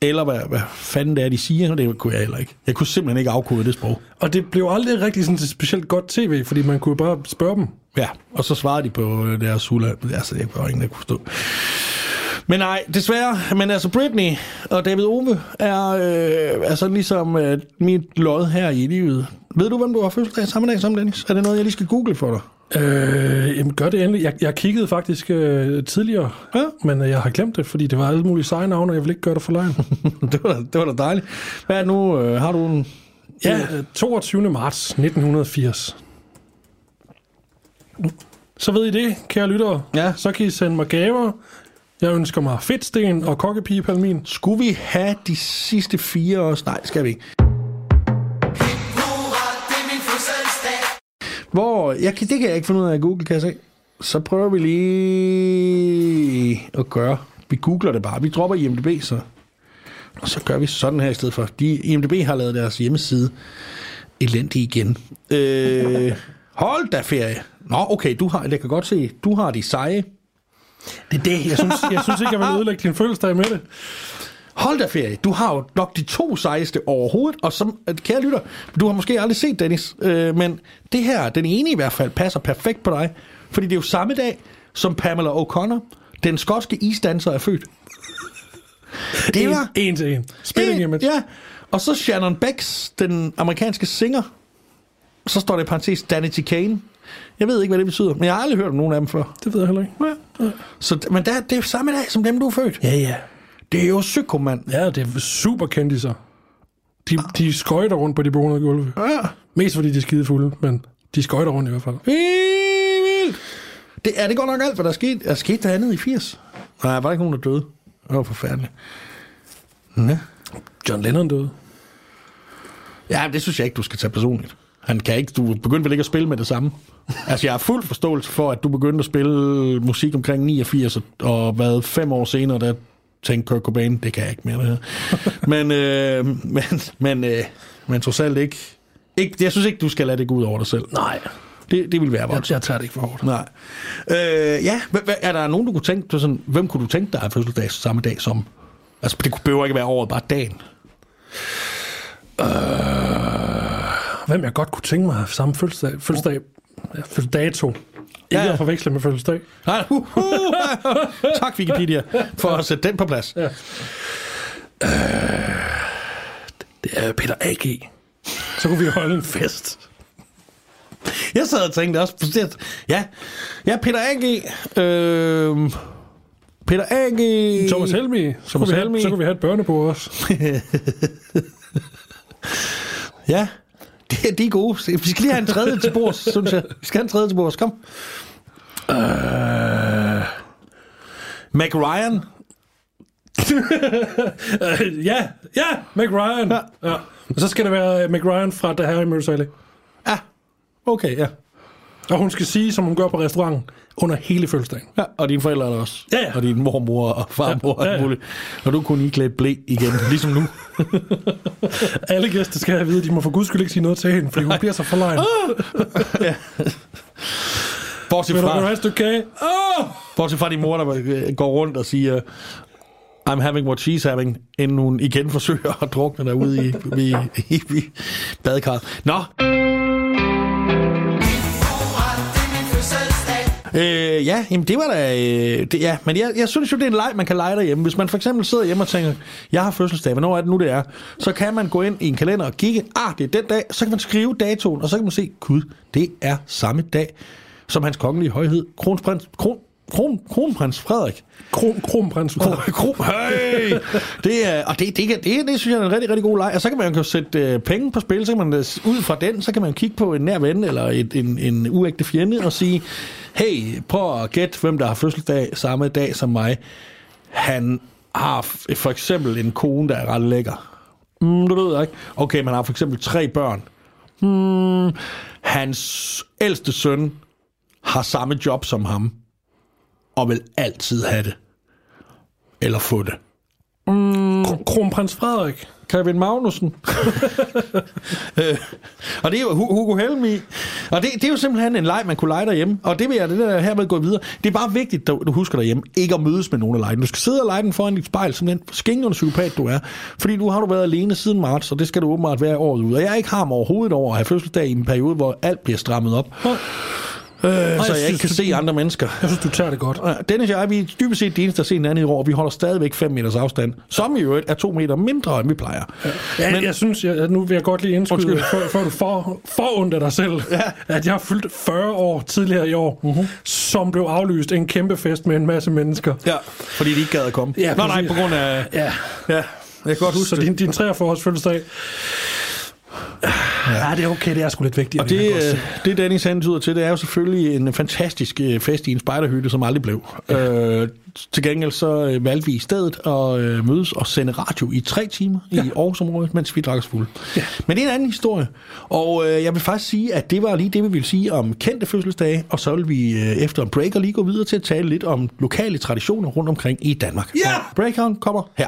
[SPEAKER 2] eller hvad, hvad fanden det er, de siger, og det kunne jeg heller ikke. Jeg kunne simpelthen ikke afkode det sprog.
[SPEAKER 3] Og det blev aldrig rigtig sådan til specielt godt tv, fordi man kunne bare spørge dem.
[SPEAKER 2] Ja, og så svarede de på øh, deres hula. Altså, det var ingen, der kunne forstå. Men nej, desværre. Men altså, Britney og David Ove er øh, altså ligesom øh, mit lod her i livet. Ved du, hvem du har fødselsdag samme dag som, Dennis? Er det noget, jeg lige skal google for dig?
[SPEAKER 3] Øh, jamen gør det endelig. Jeg, jeg kiggede faktisk øh, tidligere,
[SPEAKER 2] Ja.
[SPEAKER 3] men øh, jeg har glemt det, fordi det var alle mulige seje navne, og jeg vil ikke gøre det for løgn.
[SPEAKER 2] det, var, det var da dejligt. Hvad er det nu? Øh, har du en...
[SPEAKER 3] Ja, øh, 22. marts 1980. Så ved I det, kære lyttere.
[SPEAKER 2] Ja.
[SPEAKER 3] Så kan I sende mig gaver. Jeg ønsker mig fedtsten og kokkepigepalmin.
[SPEAKER 2] Skulle vi have de sidste fire også? Nej, det skal vi ikke. Hvor, jeg, det kan jeg ikke finde ud af at google, kan jeg se. Så prøver vi lige at gøre. Vi googler det bare. Vi dropper IMDb, så. Og så gør vi sådan her i stedet for. De, IMDb har lavet deres hjemmeside elendig igen. Øh, hold da ferie. Nå, okay, du har, jeg kan godt se, du har de seje.
[SPEAKER 3] Det er det. Jeg synes, jeg synes ikke, jeg vil ødelægge din fødselsdag med det.
[SPEAKER 2] Hold da ferie. Du har jo nok de to sejeste overhovedet, og som, kære lytter, du har måske aldrig set Dennis, øh, men det her, den ene i hvert fald, passer perfekt på dig, fordi det er jo samme dag, som Pamela O'Connor, den skotske isdanser, er født. Det var...
[SPEAKER 3] En, en til en. Spilling image.
[SPEAKER 2] Ja, og så Shannon Becks, den amerikanske singer. Så står der i parentes Danity Kane. Jeg ved ikke, hvad det betyder, men jeg har aldrig hørt om nogen af dem før.
[SPEAKER 3] Det ved jeg heller ikke.
[SPEAKER 2] Ja. Så, men der, det er samme dag, som dem, du er født.
[SPEAKER 3] Ja, ja.
[SPEAKER 2] Det er jo psykomand.
[SPEAKER 3] Ja, det er super kendiser. De, de skøjter rundt på de bonede gulve.
[SPEAKER 2] Ja.
[SPEAKER 3] Mest fordi de er skide fulde, men de skøjter rundt i hvert fald.
[SPEAKER 2] Vildt. Det er det godt nok alt, hvad der er sket. Er sket der andet i 80? Nej, der var ikke nogen, der døde. Det var forfærdeligt. Ja.
[SPEAKER 3] John Lennon døde.
[SPEAKER 2] ja, det synes jeg ikke, du skal tage personligt. Han kan ikke, du begyndte vel ikke at spille med det samme. Altså, jeg har fuld forståelse for, at du begyndte at spille musik omkring 89, og- og hvad, fem år senere, der tænkte Kurt Cobain, det kan jeg ikke mere, det her. men, øh, men, men, øh, men trods alt ikke, ikke, jeg synes ikke, du skal lade det gå ud over dig selv.
[SPEAKER 3] Nej,
[SPEAKER 2] Det, det vil være
[SPEAKER 3] jeg,
[SPEAKER 2] voldsomt.
[SPEAKER 3] jeg tager det ikke for hårdt.
[SPEAKER 2] Nej. Øh, ja, er der nogen, du kunne tænke dig sådan, hvem kunne du tænke dig have fødselsdag samme dag som? Altså, det kunne- behøver ikke være året, bare dagen.
[SPEAKER 3] Hvem jeg godt kunne tænke mig at have samme fødselsdag. Fødselsdag. Fødselsdato. Ikke
[SPEAKER 2] Ja,
[SPEAKER 3] at forveksle med fødselsdag.
[SPEAKER 2] Nej, uh, uh, tak Wikipedia for at sætte den på plads.
[SPEAKER 3] Ja. Det er Peter A.G. Så kunne vi holde en fest.
[SPEAKER 2] Jeg sad og tænkte også på det. Ja, ja Peter A.G. Øh, Peter A.G.
[SPEAKER 3] Thomas Helmi. Så,
[SPEAKER 2] Thomas
[SPEAKER 3] kunne vi
[SPEAKER 2] Helmig.
[SPEAKER 3] have, så kunne vi have et børnebord også.
[SPEAKER 2] Ja, det, de er gode. Vi skal lige have en tredje til bords, synes jeg. Vi skal have en tredje til bords. Kom. Uh, Mac Ryan.
[SPEAKER 3] Øh, ja, ja, McRyan. Ja. ja. Og så skal det være øh, McRyan fra The Harry Sally.
[SPEAKER 2] Ja, okay, ja.
[SPEAKER 3] Og hun skal sige, som hun gør på restauranten, under hele fødselsdagen.
[SPEAKER 2] ja. Og dine forældre er der også.
[SPEAKER 3] Ja, ja.
[SPEAKER 2] Og din mormor og farmor
[SPEAKER 3] Ja,
[SPEAKER 2] og
[SPEAKER 3] ja, ja.
[SPEAKER 2] muligt. Og du kunne iklædt blæ igen, ligesom nu.
[SPEAKER 3] Alle gæster skal have vide, at de må for guds skyld ikke sige noget til hende, fordi hun bliver så forlegen.
[SPEAKER 2] Bortset
[SPEAKER 3] Vil du, vil du
[SPEAKER 2] fra,
[SPEAKER 3] et stykke kage? Oh!
[SPEAKER 2] bortset fra din mor, der øh, går rundt og siger, I'm having what she's having, inden hun igen forsøger at drukne derude i, i, i, i badekarret. Nå, Øh, ja, jamen det var da... Øh, det, ja, men jeg, jeg synes jo, det er en leg, man kan lege derhjemme. Hvis man for eksempel sidder hjemme og tænker, jeg har fødselsdag, hvornår er det nu, det er? Så kan man gå ind i en kalender og kigge, ah, det er den dag, så kan man skrive datoen, og så kan man se, gud, det er samme dag, som hans kongelige højhed, kronprins, kron, kron, kronprins Frederik.
[SPEAKER 3] Krom, kronprins.
[SPEAKER 2] Kron, kron, hey! Det er, og det, det, kan- det, det synes jeg er en rigtig, rigtig god leg. Og så kan man jo sætte øh, penge på spil, så kan man øh, ud fra den, så kan man kigge på en nær ven eller et, en, en uægte fjende og sige, hey, prøv at gætte, hvem der har fødselsdag samme dag som mig. Han har for eksempel en kone, der er ret lækker. Mm, det ved jeg ikke. Okay, man har for eksempel tre børn. Hmm, hans ældste søn har samme job som ham, og vil altid have det. Eller få det.
[SPEAKER 3] Kr- Kronprins Frederik.
[SPEAKER 2] Kevin Magnussen. øh, og det er jo Hu- Hugo Helmi. Og det, det er jo simpelthen en leg, man kunne lege derhjemme. Og det vil jeg det der hermed gå videre. Det er bare vigtigt, du, du husker derhjemme, ikke at mødes med nogen af legen. Du skal sidde og lege den foran dit spejl, som den skængende psykopat, du er. Fordi nu har du været alene siden marts, og det skal du åbenbart være året ud. Og jeg er ikke ham overhovedet over at have fødselsdag i en periode, hvor alt bliver strammet op. Øh, så jeg
[SPEAKER 3] synes,
[SPEAKER 2] ikke kan se andre mennesker.
[SPEAKER 3] Jeg synes, du tager det godt.
[SPEAKER 2] Dennis og jeg, vi er dybest set de eneste, der ser hinanden i år. Vi holder stadigvæk 5 meters afstand, som i øvrigt er 2 meter mindre, end vi plejer.
[SPEAKER 3] Ja, Men, jeg synes, jeg, nu vil jeg godt lige indskyde, før, før du ondt af dig selv, ja. at jeg har fyldt 40 år tidligere i år, uh-huh. som blev aflyst en kæmpe fest med en masse mennesker.
[SPEAKER 2] Ja, fordi de ikke gad at komme.
[SPEAKER 3] Ja,
[SPEAKER 2] Nå nej, på grund af...
[SPEAKER 3] Ja,
[SPEAKER 2] Ja, jeg kan godt huske
[SPEAKER 3] så din, din 43 års fødselsdag. Ja. ja, det er okay, det er sgu lidt vigtigt.
[SPEAKER 2] Og det, øh, det Dennis hentyder til, det er jo selvfølgelig en fantastisk øh, fest i en spejderhytte, som aldrig blev. Ja. Øh, til gengæld så øh, valgte vi i stedet at øh, mødes og sende radio i tre timer ja. i Aarhusområdet, mens vi drak os fulde. Ja. Men det er en anden historie. Og øh, jeg vil faktisk sige, at det var lige det, vi ville sige om kendte fødselsdage, og så vil vi øh, efter en breaker lige gå videre til at tale lidt om lokale traditioner rundt omkring i Danmark.
[SPEAKER 3] Ja!
[SPEAKER 2] Og breakeren kommer her.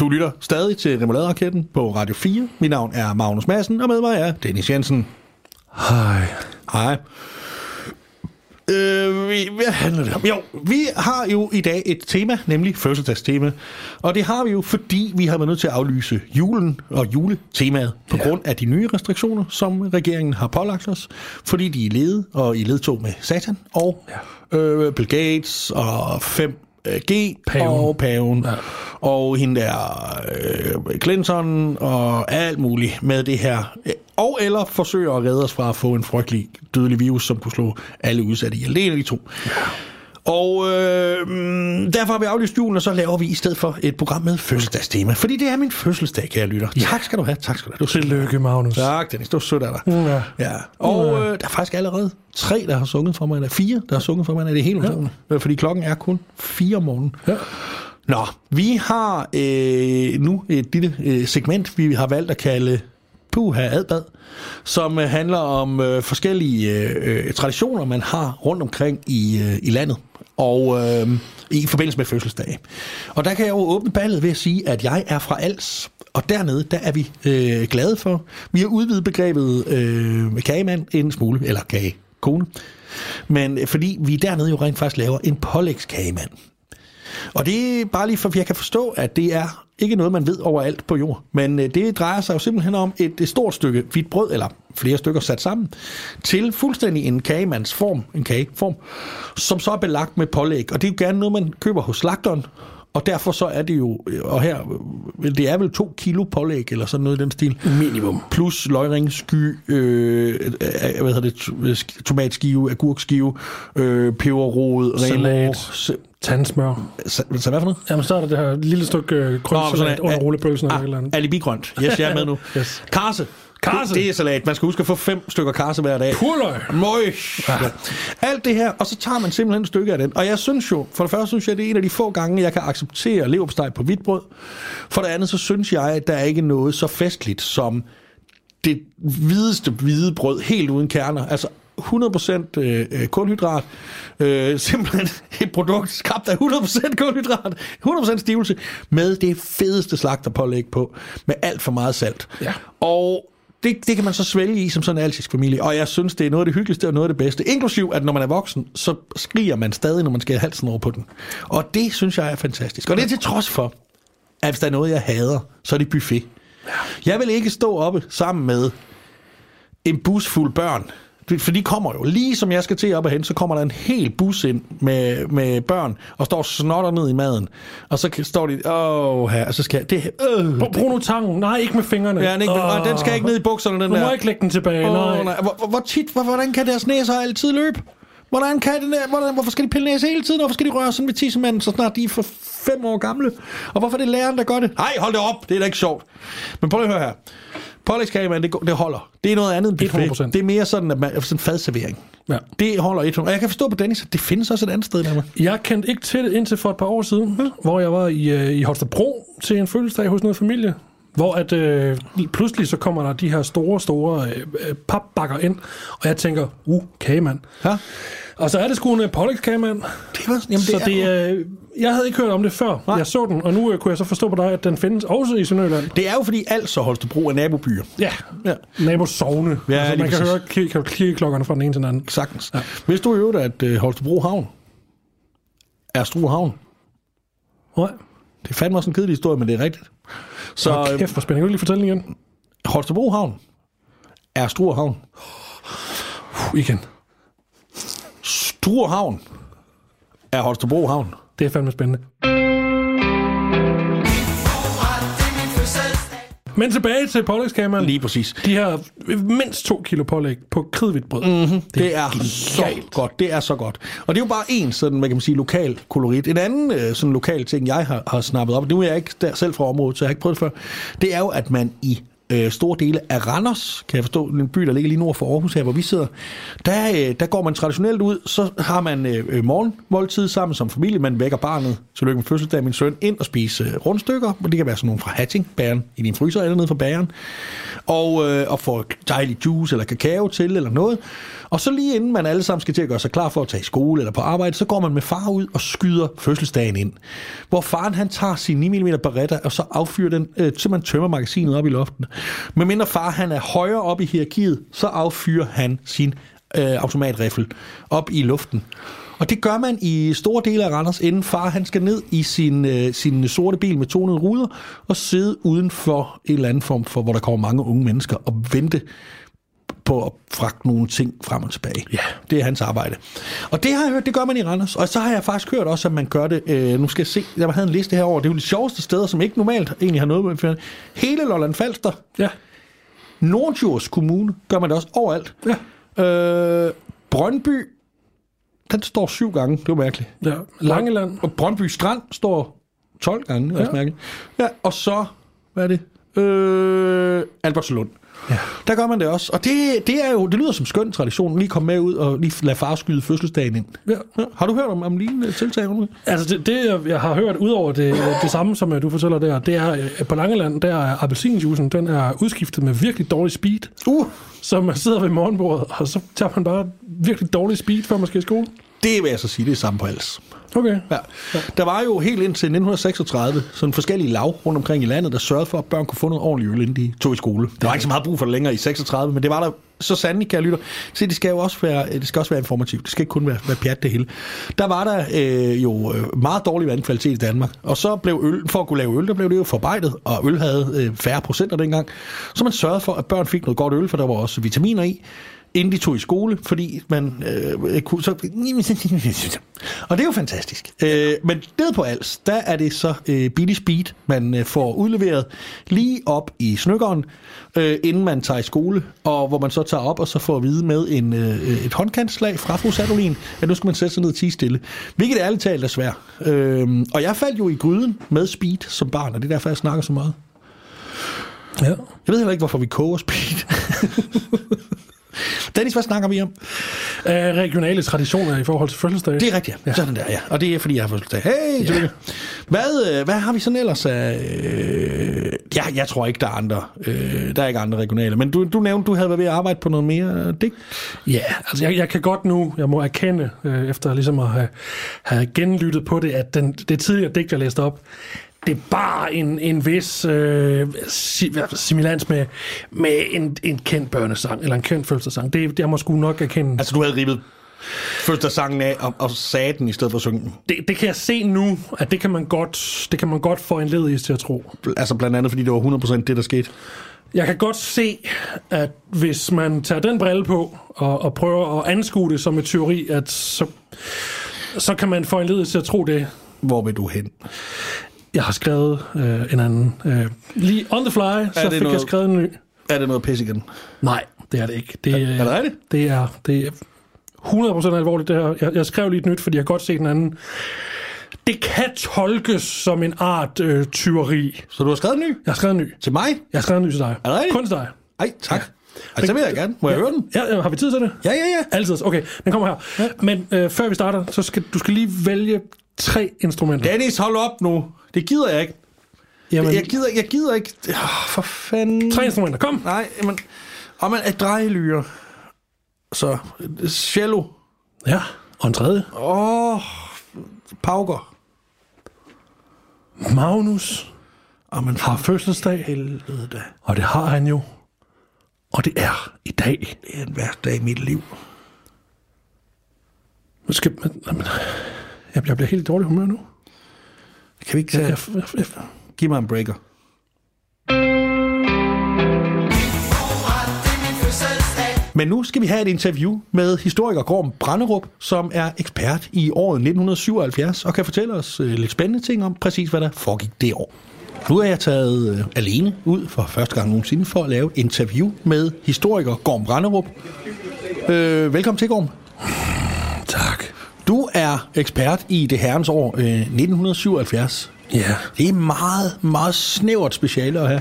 [SPEAKER 2] Du lytter stadig til Remoulade-raketten på Radio 4. Mit navn er Magnus Madsen, og med mig er Dennis Jensen.
[SPEAKER 3] Hej.
[SPEAKER 2] Hej. Øh, vi, hvad handler det om? Jo, vi har jo i dag et tema, nemlig fødselsdagstema. Og det har vi jo, fordi vi har været nødt til at aflyse julen og juletemaet på grund af de nye restriktioner, som regeringen har pålagt os. Fordi de er i led og i ledtog med Satan og ja. øh, Bill Gates og 5G
[SPEAKER 3] Paven.
[SPEAKER 2] og paven. Ja. Og hende der øh, Clinton og alt muligt med det her. Og eller forsøger at redde os fra at få en frygtelig dødelig virus, som kunne slå alle udsatte ihjel. Det er en af de to. Og øh, mm, derfor har vi aflyst julen, og så laver vi i stedet for et program med fødselsdagstema. Fordi det er min fødselsdag, kære lytter. Tak skal du have. Tak skal du have. Du sød.
[SPEAKER 3] Tillykke, Magnus.
[SPEAKER 2] Tak, Dennis. Du er sødt af dig.
[SPEAKER 3] Ja.
[SPEAKER 2] Ja. Og øh, der er faktisk allerede tre, der har sunget for mig. Eller fire, der har sunget for mig. Det er helt utroligt. Ja. Fordi klokken er kun fire om morgenen.
[SPEAKER 3] Ja.
[SPEAKER 2] Nå, vi har øh, nu et lille øh, segment, vi har valgt at kalde Puha Adbad, som øh, handler om øh, forskellige øh, øh, traditioner, man har rundt omkring i, øh, i landet. Og øh, i forbindelse med fødselsdag. Og der kan jeg jo åbne ballet ved at sige, at jeg er fra Als. Og dernede, der er vi øh, glade for. Vi har udvidet begrebet øh, kagemand en smule, eller kagekone. Men øh, fordi vi dernede jo rent faktisk laver en pålægskagemand. Og det er bare lige for, jeg kan forstå, at det er ikke noget, man ved overalt på jord. Men øh, det drejer sig jo simpelthen om et, et stort stykke hvidt brød, eller flere stykker sat sammen, til fuldstændig en kagemandsform, en kageform, som så er belagt med pålæg. Og det er jo gerne noget, man køber hos slagteren, og derfor så er det jo, øh, og her, øh, det er vel to kilo pålæg, eller sådan noget i den stil.
[SPEAKER 3] Minimum.
[SPEAKER 2] Plus løgring, sky, øh, øh, hvad hedder det, to- sk- tomatskive, agurkskive, øh, peberrod,
[SPEAKER 3] Salat. Tandsmør.
[SPEAKER 2] så, så hvad for noget?
[SPEAKER 3] Jamen, så er der det her lille stykke
[SPEAKER 2] sådan
[SPEAKER 3] under
[SPEAKER 2] er-
[SPEAKER 3] rullepølsen eller et eller
[SPEAKER 2] Ah,
[SPEAKER 3] andet.
[SPEAKER 2] alibigrønt. Yes, jeg er med nu.
[SPEAKER 3] Yes.
[SPEAKER 2] Karse.
[SPEAKER 3] Karse.
[SPEAKER 2] Det er salat. Man skal huske at få fem stykker karse hver dag.
[SPEAKER 3] Purløg.
[SPEAKER 2] Møj. Ja. Alt det her, og så tager man simpelthen et stykke af den. Og jeg synes jo, for det første synes jeg, det er en af de få gange, jeg kan acceptere leverpostej på hvidt brød. For det andet, så synes jeg, at der er ikke noget så festligt som det hvideste hvide brød, helt uden kerner. Altså 100% øh, øh, kulhydrat. Øh, simpelthen et produkt skabt af 100% kulhydrat. 100% stivelse. Med det fedeste slagterpålæg på. Med alt for meget salt.
[SPEAKER 3] Ja.
[SPEAKER 2] Og det, det kan man så svælge i som sådan en alsisk familie. Og jeg synes, det er noget af det hyggeligste og noget af det bedste. Inklusiv, at når man er voksen, så skriger man stadig, når man skal have halsen over på den. Og det synes jeg er fantastisk. Og det er til trods for, at hvis der er noget, jeg hader, så er det buffet. Jeg vil ikke stå oppe sammen med en bus fuld børn. For de kommer jo. Lige som jeg skal til op og hen, så kommer der en hel bus ind med, med børn, og står snotter ned i maden. Og så står de, åh her, og så skal jeg, det, øh,
[SPEAKER 3] Brug brug nu tangen. Nej, ikke med fingrene.
[SPEAKER 2] Ja, den, ikke, oh, den skal ikke ned i bukserne, den
[SPEAKER 3] Du
[SPEAKER 2] der.
[SPEAKER 3] må ikke lægge den tilbage.
[SPEAKER 2] Åh,
[SPEAKER 3] nej.
[SPEAKER 2] nej. Hvor, hvor, tit, hvor, hvordan kan deres næser altid løbe? Hvordan kan det, der- hvordan, hvorfor skal de pille næse hele tiden? Hvorfor skal de røre sådan med tissemanden, så snart de er for fem år gamle? Og hvorfor er det læreren, der gør det? Nej, hold det op, det er da ikke sjovt. Men prøv at høre her. Pålægskage, man, det, det holder. Det er noget andet end buffet.
[SPEAKER 3] 100%.
[SPEAKER 2] Det er mere sådan, at man, sådan en fadservering.
[SPEAKER 3] Ja.
[SPEAKER 2] Det holder 100. Og jeg kan forstå på Dennis, at det findes også et andet sted. Der.
[SPEAKER 3] Jeg kendte ikke til det indtil for et par år siden, ja. hvor jeg var i, øh, i Holstebro til en fødselsdag hos noget familie. Hvor at, øh, pludselig så kommer der de her store, store øh, øh, papbakker ind, og jeg tænker, uh, kagemand.
[SPEAKER 2] Ja.
[SPEAKER 3] Og så er det sgu en øh, pålægskagemand.
[SPEAKER 2] Det var, jamen,
[SPEAKER 3] Så
[SPEAKER 2] det
[SPEAKER 3] det,
[SPEAKER 2] er,
[SPEAKER 3] øh, jeg havde ikke hørt om det før.
[SPEAKER 2] Nej.
[SPEAKER 3] Jeg så den, og nu øh, kunne jeg så forstå på dig, at den findes også i Sønderjylland.
[SPEAKER 2] det er jo fordi altså Holstebro er nabobyer.
[SPEAKER 3] Ja,
[SPEAKER 2] Ja.
[SPEAKER 3] nabos sovne.
[SPEAKER 2] Ja,
[SPEAKER 3] altså, man kan
[SPEAKER 2] præcis.
[SPEAKER 3] høre kli- kirkeklokkerne fra den ene til den anden.
[SPEAKER 2] Sagtens. Ja. Hvis du i øvrigt, at øh, Holstebro Havn er Struer Havn,
[SPEAKER 3] Nej.
[SPEAKER 2] det er fandme også en kedelig historie, men det er rigtigt. Så
[SPEAKER 3] Så
[SPEAKER 2] øh,
[SPEAKER 3] kæft, hvor spændende. Kan du lige fortælle den igen?
[SPEAKER 2] Holstebro Havn er Struer Havn.
[SPEAKER 3] Uh, igen.
[SPEAKER 2] Struer Havn er Holstebro Havn.
[SPEAKER 3] Det er fandme spændende. Men tilbage til pålægskagemand.
[SPEAKER 2] Lige præcis.
[SPEAKER 3] De her mindst to kilo pålæg på kridhvidt brød. Mm-hmm.
[SPEAKER 2] Det er så godt. Det er så godt. Og det er jo bare en sådan, man kan sige, lokal kolorit. En anden øh, sådan lokal ting, jeg har, har snappet op, det er jeg ikke der, selv fra området, så jeg har ikke prøvet det før, det er jo, at man i øh, store dele af Randers, kan jeg forstå, en by, der ligger lige nord for Aarhus her, hvor vi sidder, der, øh, der går man traditionelt ud, så har man øh, øh morgenmåltid sammen som familie, man vækker barnet, lykke med fødselsdag, min søn, ind og spise øh, rundstykker, og det kan være sådan nogle fra Hatching, bæren i din fryser, eller nede fra bæren, og, øh, og få dejlig juice eller kakao til, eller noget. Og så lige inden man alle sammen skal til at gøre sig klar for at tage i skole eller på arbejde, så går man med far ud og skyder fødselsdagen ind. Hvor faren han tager sin 9 mm Beretta, og så affyrer den, øh, man tømmer magasinet op i loftet. Men mindre far han er højere op i hierarkiet, så affyrer han sin øh, automatriffel op i luften. Og det gør man i store dele af Randers, inden far han skal ned i sin, øh, sin sorte bil med tonede ruder og sidde uden for en eller anden form for, hvor der kommer mange unge mennesker og vente på at fragte nogle ting frem og tilbage. Ja. Det er hans arbejde. Og det har jeg hørt, det gør man i Randers. Og så har jeg faktisk hørt også, at man gør det, øh, nu skal jeg se, jeg havde en liste herover. det er jo de sjoveste steder, som ikke normalt egentlig har noget med. Hele Lolland Falster,
[SPEAKER 3] Ja.
[SPEAKER 2] Nordjurs Kommune, gør man det også overalt.
[SPEAKER 3] Ja.
[SPEAKER 2] Øh, Brøndby, den står syv gange, det var mærkeligt.
[SPEAKER 3] ja. Langeland.
[SPEAKER 2] Og Brøndby Strand står 12 gange, det er også
[SPEAKER 3] Ja.
[SPEAKER 2] mærkeligt. Ja, og så, hvad er det? Øh, Albertslund. Ja. Der gør man det også. Og det, det, er jo, det lyder som skøn tradition, lige komme med ud og lige lade far skyde fødselsdagen ind.
[SPEAKER 3] Ja.
[SPEAKER 2] Ja. Har du hørt om, om lignende tiltag?
[SPEAKER 3] Altså det, det, jeg- har hørt, udover det, det samme, som øh, du fortæller der, det er, at på Langeland, der er appelsinjuicen, den er udskiftet med virkelig dårlig speed.
[SPEAKER 2] Uh,
[SPEAKER 3] Så man sidder ved morgenbordet, og så tager man bare virkelig dårlig speed, før man skal i skole.
[SPEAKER 2] det vil jeg så sige, det er samme på hals.
[SPEAKER 3] Okay.
[SPEAKER 2] Ja. Der var jo helt indtil 1936 sådan forskellige lav rundt omkring i landet, der sørgede for, at børn kunne få noget ordentligt øl, inden de tog i skole. Der var ikke så meget brug for det længere i 36, men det var der så sandelig, kan jeg lytte. Se, det skal jo også være, øh, det skal også være informativt. Det skal ikke kun være, være pjat det hele. Der var der øh, jo øh, meget dårlig vandkvalitet i Danmark, og så blev øl, for at kunne lave øl, der blev det jo forarbejdet, og øl havde øh, færre procenter dengang. Så man sørgede for, at børn fik noget godt øl, for der var også vitaminer i inden de tog i skole, fordi man øh, kunne så... Og det er jo fantastisk. Øh, men ned på Als, der er det så øh, billig speed, man øh, får udleveret lige op i snykkeren, øh, inden man tager i skole, og hvor man så tager op og så får at vide med en, øh, et håndkantslag fra fru Sadolin, at nu skal man sætte sig ned og tige stille. Hvilket ærligt talt er svært. Øh, og jeg faldt jo i gryden med speed som barn, og det er derfor, jeg snakker så meget.
[SPEAKER 3] Ja.
[SPEAKER 2] Jeg ved heller ikke, hvorfor vi koger speed. Dennis, hvad snakker vi om?
[SPEAKER 3] Af regionale traditioner i forhold til fødselsdag.
[SPEAKER 2] Det er rigtigt, ja. Sådan der, ja. Og det er, fordi jeg har fødselsdag. Hey, ja. hvad, øh, hvad har vi sådan ellers af... Øh, ja, jeg tror ikke, der er andre. Øh, der er ikke andre regionale. Men du, du nævnte, du havde været ved at arbejde på noget mere øh, digt.
[SPEAKER 3] Ja, altså jeg, jeg kan godt nu, jeg må erkende, øh, efter ligesom at have, have genlyttet på det, at den, det tidligere digt, jeg læste op, det er bare en, en vis øh, si- similans med, med en, en kendt børnesang, eller en kendt fødselsdagssang. Det, jeg må sgu nok erkende.
[SPEAKER 2] Altså, du havde ribbet fødselsdagssangen af og, og sagde den i stedet for at synge den.
[SPEAKER 3] Det, det kan jeg se nu, at det kan man godt, det kan man godt få en led til at tro.
[SPEAKER 2] Altså blandt andet, fordi det var 100% det, der skete.
[SPEAKER 3] Jeg kan godt se, at hvis man tager den brille på og, og prøver at anskue det som et teori, at så, så kan man få en led til at tro det.
[SPEAKER 2] Hvor vil du hen?
[SPEAKER 3] Jeg har skrevet øh, en anden. Øh, lige on the fly, så
[SPEAKER 2] det
[SPEAKER 3] fik
[SPEAKER 2] noget-
[SPEAKER 3] jeg skrevet en ny.
[SPEAKER 2] Er det noget pis igen?
[SPEAKER 3] Nej, det er det ikke. Det, er,
[SPEAKER 2] er det rigtigt?
[SPEAKER 3] Det er, det er 100% alvorligt, det her. Jeg, jeg skrev lige et nyt, fordi jeg kan godt se den anden. Det kan tolkes som en art øh, tyveri.
[SPEAKER 2] Så du har skrevet en ny?
[SPEAKER 3] Jeg har skrevet en ny.
[SPEAKER 2] Til mig?
[SPEAKER 3] Jeg har skrevet en ny til dig.
[SPEAKER 2] Er det rigtigt?
[SPEAKER 3] Kun til dig.
[SPEAKER 2] Ej, tak. Ej, så vil jeg gerne. Må jeg høre den?
[SPEAKER 3] Ja, ja, har vi tid til det?
[SPEAKER 2] Ja, ja, ja.
[SPEAKER 3] Altid. Okay, den kommer her. Ja. Men øh, før vi starter, så skal du skal lige vælge tre instrumenter.
[SPEAKER 2] Dennis, hold op nu. Det gider jeg ikke.
[SPEAKER 3] Jamen,
[SPEAKER 2] Jeg gider, jeg gider ikke. Oh, for fanden.
[SPEAKER 3] tre instrumenter. Kom.
[SPEAKER 2] Nej, men... Og man er drejelyre. Så, cello.
[SPEAKER 3] Ja, og en tredje.
[SPEAKER 2] Åh, oh, pauker.
[SPEAKER 3] Magnus
[SPEAKER 2] Og man
[SPEAKER 3] har fødselsdag,
[SPEAKER 2] helvede da.
[SPEAKER 3] og det har han jo. Og det er i dag.
[SPEAKER 2] Det er en værste dag i mit liv.
[SPEAKER 3] Nu skal, jamen, jeg, bliver helt dårlig humør nu.
[SPEAKER 2] Kan vi ikke tage...
[SPEAKER 3] jeg, jeg, jeg,
[SPEAKER 2] Giv mig en breaker. Men nu skal vi have et interview med historiker Gorm Branderup, som er ekspert i året 1977, og kan fortælle os øh, lidt spændende ting om præcis, hvad der foregik det år. Nu er jeg taget øh, alene ud for første gang nogensinde for at lave et interview med historiker Gorm Branderup. Øh, velkommen til, Gorm.
[SPEAKER 3] tak.
[SPEAKER 2] Du er ekspert i det herrens år øh, 1977.
[SPEAKER 3] Ja,
[SPEAKER 2] Det er meget, meget snævert speciale at have.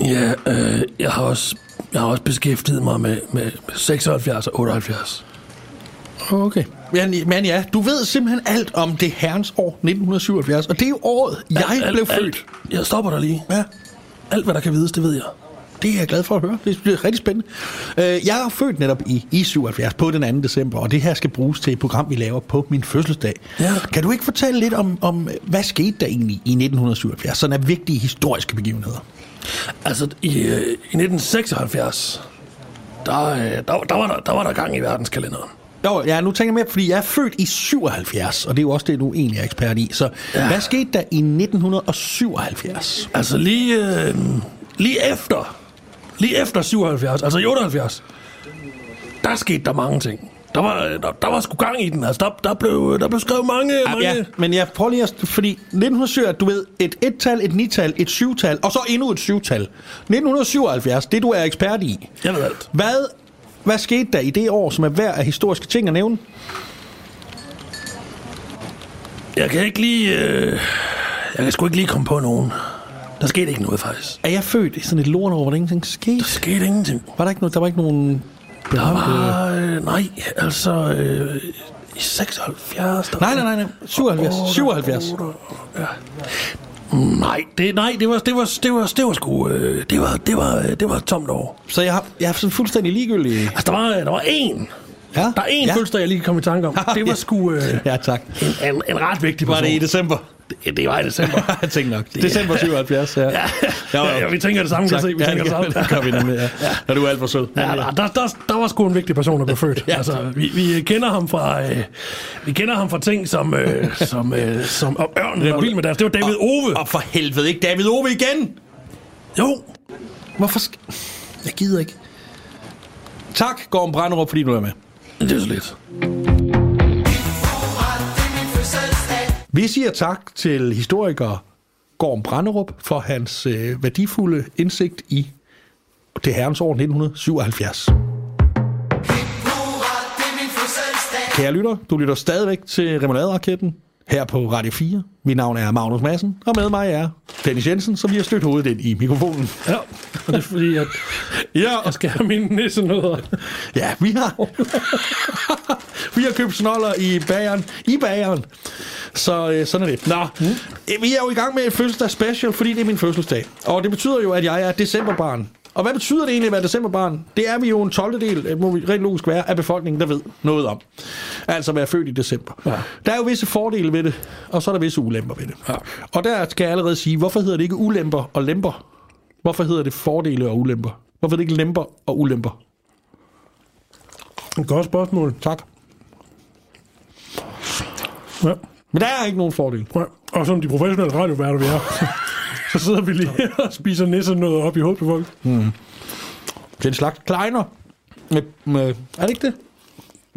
[SPEAKER 3] Ja øh, jeg, har også, jeg har også beskæftiget mig med, med 76 og 78.
[SPEAKER 2] Okay. Men, men ja, du ved simpelthen alt om det herrens år 1977, og det er jo året, jeg
[SPEAKER 3] Alt-
[SPEAKER 2] blev
[SPEAKER 3] alt-
[SPEAKER 2] født.
[SPEAKER 3] Jeg stopper dig lige.
[SPEAKER 2] Ja,
[SPEAKER 3] Alt, hvad der kan vides, det ved jeg.
[SPEAKER 2] det er jeg glad for at høre. Det bliver rigtig spændende. Øh, Jeg er født netop i, i 77 på den 2. december, og det her skal bruges til et program, vi laver på min fødselsdag.
[SPEAKER 3] Ja.
[SPEAKER 2] Kan du ikke fortælle lidt om, om, hvad skete der egentlig i 1977? Sådan er vigtige historiske begivenheder.
[SPEAKER 3] Altså, i, øh, i 1976, der, øh, der, der, var der, der var der gang i verdenskalenderen.
[SPEAKER 2] Jo, ja, nu tænker jeg mere, fordi jeg er født i 77, og det er jo også det, du egentlig er ekspert i. Så ja. hvad skete der i 1977?
[SPEAKER 3] Altså lige, øh, lige efter, lige efter 77, altså i 78, der skete der mange ting. Der var, der, der var sgu gang i den. Altså, der, der, blev, der blev skrevet mange... mange
[SPEAKER 2] Ja, men jeg prøver lige at... Fordi 1977, du ved, et et-tal, et ni-tal, et syvtal, og så endnu et syvtal. 1977, det du er ekspert i.
[SPEAKER 3] Jeg ved alt.
[SPEAKER 2] Hvad, hvad skete der i det år, som er værd af historiske ting at nævne?
[SPEAKER 3] Jeg kan ikke lige... Øh, jeg kan sgu ikke lige komme på nogen. Der skete ikke noget, faktisk.
[SPEAKER 2] Er jeg født i sådan et lortår, hvor der ingenting skete?
[SPEAKER 3] Der skete ingenting.
[SPEAKER 2] Var der ikke, noget, der var ikke nogen...
[SPEAKER 3] Der var... Øh, nej, altså... Øh, I 76... Der
[SPEAKER 2] Nej, nej, nej, nej. 77. 77.
[SPEAKER 3] Ja. Nej, det, nej, det var, det var, det var, det var sgu, øh, det var, det var, øh, det var et tomt år.
[SPEAKER 2] Så jeg har, jeg har sådan fuldstændig ligegyldig...
[SPEAKER 3] Altså, der var, der var én.
[SPEAKER 2] Ja?
[SPEAKER 3] Der er én
[SPEAKER 2] ja.
[SPEAKER 3] ja. fødselsdag, jeg lige kan komme i tanke om. Det var sgu øh,
[SPEAKER 2] Ja, tak.
[SPEAKER 3] en, en, en ret vigtig
[SPEAKER 2] Var
[SPEAKER 3] person.
[SPEAKER 2] det i december?
[SPEAKER 3] Det, det var i december.
[SPEAKER 2] jeg tænkte nok. December 77, ja.
[SPEAKER 3] ja, ja, ja, vi tænker det samme, kan
[SPEAKER 2] Tak.
[SPEAKER 3] jeg se. Vi
[SPEAKER 2] ja,
[SPEAKER 3] tænker
[SPEAKER 2] det,
[SPEAKER 3] det samme.
[SPEAKER 2] det gør vi nemlig, ja. ja. Og du er alt for sød.
[SPEAKER 3] Ja, der, der, der, der var sgu en vigtig person, der blev født.
[SPEAKER 2] Ja.
[SPEAKER 3] ja. Altså, vi, vi kender ham fra øh, vi kender ham fra ting som øh, som øh, som og Ørnen og Vild med deres. Det var David Ove.
[SPEAKER 2] Og for helvede ikke David Ove igen!
[SPEAKER 3] Jo,
[SPEAKER 2] Hvorfor sk- Jeg gider ikke. Tak, Gorm Branderup, fordi du er med.
[SPEAKER 3] Det er så lidt.
[SPEAKER 2] Vi siger tak til historiker Gorm Branderup for hans øh, værdifulde indsigt i det herrens år 1977. Kære lytter, du lytter stadigvæk til Remoulade-raketten her på Radio 4. Mit navn er Magnus Madsen, og med mig er Dennis Jensen, som vi har stødt hovedet ind i mikrofonen.
[SPEAKER 3] Ja, og det er fordi, at
[SPEAKER 2] Ja,
[SPEAKER 3] jeg skal have mine nissenødder.
[SPEAKER 2] Ja, vi har, vi har købt snoller i bageren. I bageren. Så øh, sådan er det. Nå, mm. vi er jo i gang med et fødselsdag special, fordi det er min fødselsdag. Og det betyder jo, at jeg er decemberbarn. Og hvad betyder det egentlig at være decemberbarn? Det er vi jo en 12. del, må vi rent logisk være, af befolkningen, der ved noget om. Altså være født i december.
[SPEAKER 3] Ja.
[SPEAKER 2] Der er jo visse fordele ved det, og så er der visse ulemper ved det.
[SPEAKER 3] Ja.
[SPEAKER 2] Og der skal jeg allerede sige, hvorfor hedder det ikke ulemper og lemper? Hvorfor hedder det fordele og ulemper? Hvorfor er det ikke lemper og ulemper?
[SPEAKER 3] Et godt spørgsmål.
[SPEAKER 2] Tak.
[SPEAKER 3] Ja.
[SPEAKER 2] Men der er ikke nogen fordel.
[SPEAKER 3] Ja. Og som de professionelle radioværter vi er, så sidder vi lige her og spiser nissenødder op i hovedet på folk.
[SPEAKER 2] Det er en slags kleiner. Med, med, er det ikke det?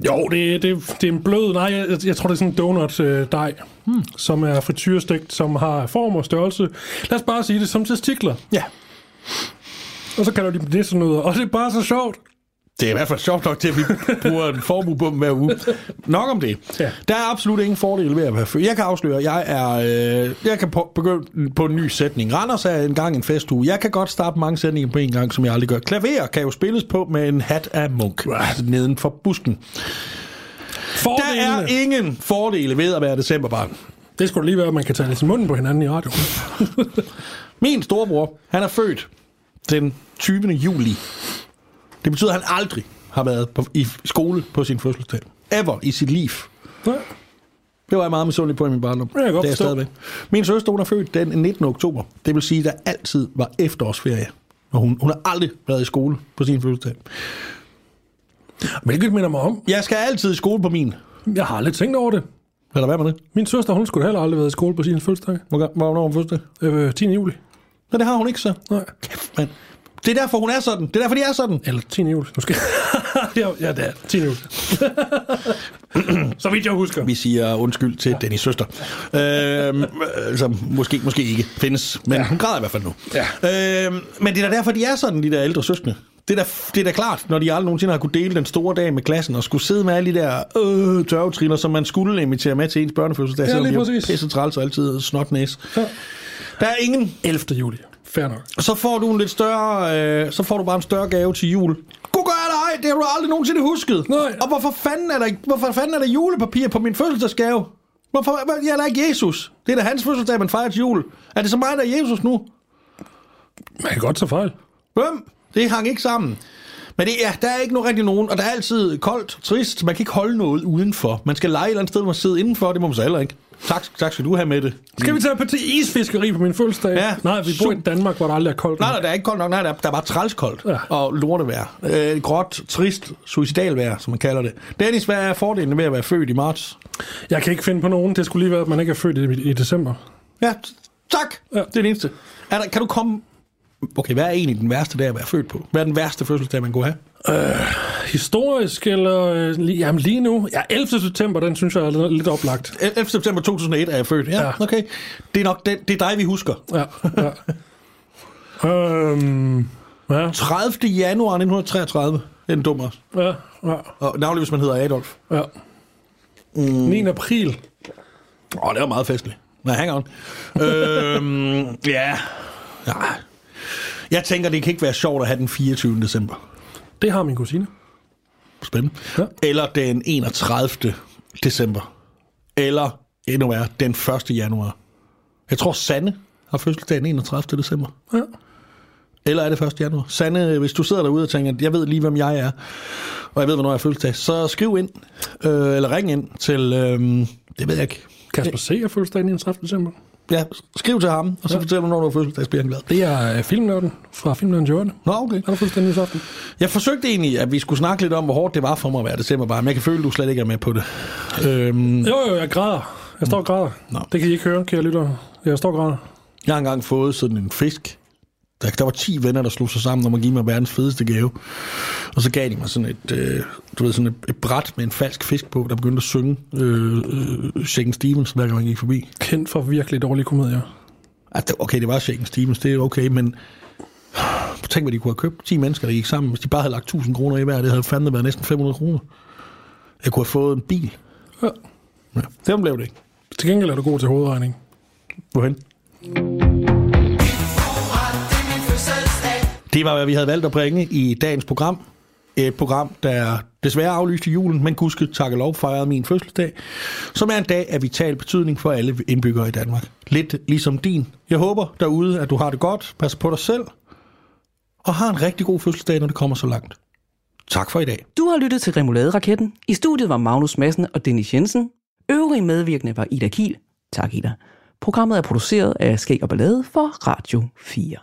[SPEAKER 3] Jo, det, det, det er en blød, nej, jeg, jeg tror, det er sådan en donut-dej, hmm. som er frityrestegt, som har form og størrelse. Lad os bare sige det som testikler.
[SPEAKER 2] Ja.
[SPEAKER 3] Og så kalder de dem nissenødder, og det er bare så sjovt.
[SPEAKER 2] Det er i hvert fald sjovt nok til, at vi bruger en formue på dem hver uge. Nok om det.
[SPEAKER 3] Ja.
[SPEAKER 2] Der er absolut ingen fordel ved at være født. Jeg kan afsløre, jeg er, øh, jeg kan på, begynde på en ny sætning. Randers er engang en festuge. Jeg kan godt starte mange sætninger på en gang, som jeg aldrig gør. Klaver kan jo spilles på med en hat af munk neden for busken. Der
[SPEAKER 3] Fordelene,
[SPEAKER 2] er ingen fordele ved at være decemberbarn.
[SPEAKER 3] det skulle lige være, at man kan tage lidt munden på hinanden i radio.
[SPEAKER 2] Min storebror, han er født den 20. juli. Det betyder, at han aldrig har været på, i skole på sin fødselsdag. Ever i sit liv.
[SPEAKER 3] Ja.
[SPEAKER 2] Det var jeg meget misundelig på i min barndom.
[SPEAKER 3] kan jeg
[SPEAKER 2] det er jeg stadigvæk. Min søster, hun er født den 19. oktober. Det vil sige, at der altid var efterårsferie. Og hun, hun har aldrig været i skole på sin fødselsdag.
[SPEAKER 3] Hvilket minder mig om,
[SPEAKER 2] Jeg skal altid i skole på min.
[SPEAKER 3] jeg har aldrig tænkt over det.
[SPEAKER 2] Hvad med det?
[SPEAKER 3] Min søster, hun skulle heller aldrig været i skole på sin fødselsdag.
[SPEAKER 2] Hvor- Hvornår har hun fødselsdag?
[SPEAKER 3] Øh, 10. juli.
[SPEAKER 2] Nej, det har hun ikke så.
[SPEAKER 3] Nej.
[SPEAKER 2] Kæft, mand. Det er derfor, hun er sådan. Det er derfor, de er sådan.
[SPEAKER 3] Eller 10. juli, måske. ja, det er 10. juli. så vidt jeg husker.
[SPEAKER 2] Vi siger undskyld til ja. Dennis søster. Øhm, øh, som måske, måske ikke findes, men ja. hun græder i hvert fald nu.
[SPEAKER 3] Ja.
[SPEAKER 2] Øhm, men det er da derfor, de er sådan, de der ældre søskende. Det er, da, det er da klart, når de aldrig nogensinde har kunne dele den store dag med klassen, og skulle sidde med alle de der øh, tørvetriner, som man skulle invitere med til ens børnefødselsdag,
[SPEAKER 3] Ja,
[SPEAKER 2] selvom de er pisse træls og altid snotnæs.
[SPEAKER 3] Ja.
[SPEAKER 2] Der er ingen.
[SPEAKER 3] 11. juli. Fair nok.
[SPEAKER 2] Så får du en lidt større, øh, så får du bare en større gave til jul. God gør dig, det har du aldrig nogensinde husket.
[SPEAKER 3] Nej.
[SPEAKER 2] Og hvorfor fanden er der, hvorfor fanden er der julepapir på min fødselsdagsgave? Hvorfor, jeg er da ikke Jesus. Det er da hans fødselsdag, man fejrer til jul. Er det så mig, der er Jesus nu?
[SPEAKER 3] Man kan godt tage fejl.
[SPEAKER 2] Hvem? Det hang ikke sammen. Men det, ja, der er ikke nogen rigtig nogen, og der er altid koldt, trist. Man kan ikke holde noget udenfor. Man skal lege et eller andet sted, hvor man sidder indenfor. Det må man så heller ikke. Tak, tak skal du have med det.
[SPEAKER 3] Skal vi tage på til isfiskeri på min fødselsdag?
[SPEAKER 2] Ja.
[SPEAKER 3] Nej, vi bor i Danmark, hvor der aldrig er koldt.
[SPEAKER 2] Nej, nej, der er ikke koldt nok. Nej, der er, der er bare trælskoldt
[SPEAKER 3] Ja.
[SPEAKER 2] og lortevejr. Øh, gråt, trist, suicidalvejr, som man kalder det. Dennis, hvad er fordelen ved at være født i marts?
[SPEAKER 3] Jeg kan ikke finde på nogen. Det skulle lige være, at man ikke er født i, i december.
[SPEAKER 2] Ja, tak.
[SPEAKER 3] Ja.
[SPEAKER 2] Det er det eneste. Er der, kan du komme... Okay, hvad er egentlig den værste dag at være født på? Hvad er den værste fødselsdag, man kunne have?
[SPEAKER 3] Historisk, eller øh, lige, jamen lige nu? Ja, 11. september, den synes jeg er lidt, oplagt.
[SPEAKER 2] 11. september 2001 er jeg født.
[SPEAKER 3] Ja,
[SPEAKER 2] Ja. okay. Det er nok den, det er dig, vi husker.
[SPEAKER 3] Ja, ja. øhm, ja,
[SPEAKER 2] 30. januar 1933. Det er en dum også.
[SPEAKER 3] ja, ja,
[SPEAKER 2] Og navnlig, hvis man hedder Adolf.
[SPEAKER 3] ja. Mm. 9. april.
[SPEAKER 2] Åh, oh, det var meget festligt. Nej, hang on. øhm, ja. ja. Jeg tænker, det kan ikke være sjovt at have den 24. december.
[SPEAKER 3] Det har min kusine.
[SPEAKER 2] Spændende.
[SPEAKER 3] Ja.
[SPEAKER 2] Eller den 31. december. Eller, endnu værre, den 1. januar. Jeg tror, Sanne har fødselsdag den 31. december.
[SPEAKER 3] Ja.
[SPEAKER 2] Eller er det 1. januar? Sanne, hvis du sidder derude og tænker, jeg ved lige, hvem jeg er, og jeg ved, hvornår jeg har fødselsdag, så skriv ind, øh, eller ring ind til, øh, det ved jeg ikke.
[SPEAKER 3] Kasper C. er fødselsdag den 31. december.
[SPEAKER 2] Ja, skriv til ham, og så ja. fortæl du, når du har fødselsdag, så bliver han glad.
[SPEAKER 3] Det er øh, filmnørden fra Filmnørden Jørgen.
[SPEAKER 2] Nå, okay.
[SPEAKER 3] Han har fødselsdag den aften.
[SPEAKER 2] Jeg forsøgte egentlig, at vi skulle snakke lidt om, hvor hårdt det var for mig at være december bare, men jeg kan føle, at du slet ikke er med på det. Øhm,
[SPEAKER 3] Jo, jo, jeg græder. Jeg står og græder.
[SPEAKER 2] Nå.
[SPEAKER 3] Det kan I ikke høre, kære lytter. Jeg står og græder.
[SPEAKER 2] jeg har engang fået sådan en fisk Der, der var 10 venner, der slog sig sammen om at give mig verdens fedeste gave. Og så gav de mig sådan et, øh, du ved, sådan et, et bræt med en falsk fisk på, der begyndte at synge øh, øh, Shaken Stevens, hver gang jeg gik forbi.
[SPEAKER 3] Kendt for virkelig dårlige komedier.
[SPEAKER 2] Altså, okay, det var Shaken Stevens, det er okay, men tænk, hvad de kunne have købt. 10 mennesker, der gik sammen. Hvis de bare havde lagt 1000 kroner i hver, det havde fandme været næsten 500 kroner. Jeg kunne have fået en bil.
[SPEAKER 3] Ja.
[SPEAKER 2] Ja, det blev det ikke.
[SPEAKER 3] Til gengæld er du god til hovedregning.
[SPEAKER 2] Hvorhen? Det var, hvad vi havde valgt at bringe i dagens program. Et program, der desværre aflyste julen, men gudske tak og lov fejrede min fødselsdag, som er en dag af vital betydning for alle indbyggere i Danmark. Lidt ligesom din. Jeg håber derude, at du har det godt, passer på dig selv, og har en rigtig god fødselsdag, når det kommer så langt. Tak for i dag.
[SPEAKER 1] Du har lyttet til Remoulade-raketten. I studiet var Magnus Madsen og Dennis Jensen. Øvrige medvirkende var Ida Kiel. Tak, Ida. Programmet er produceret af Skæg og Ballade for Radio 4.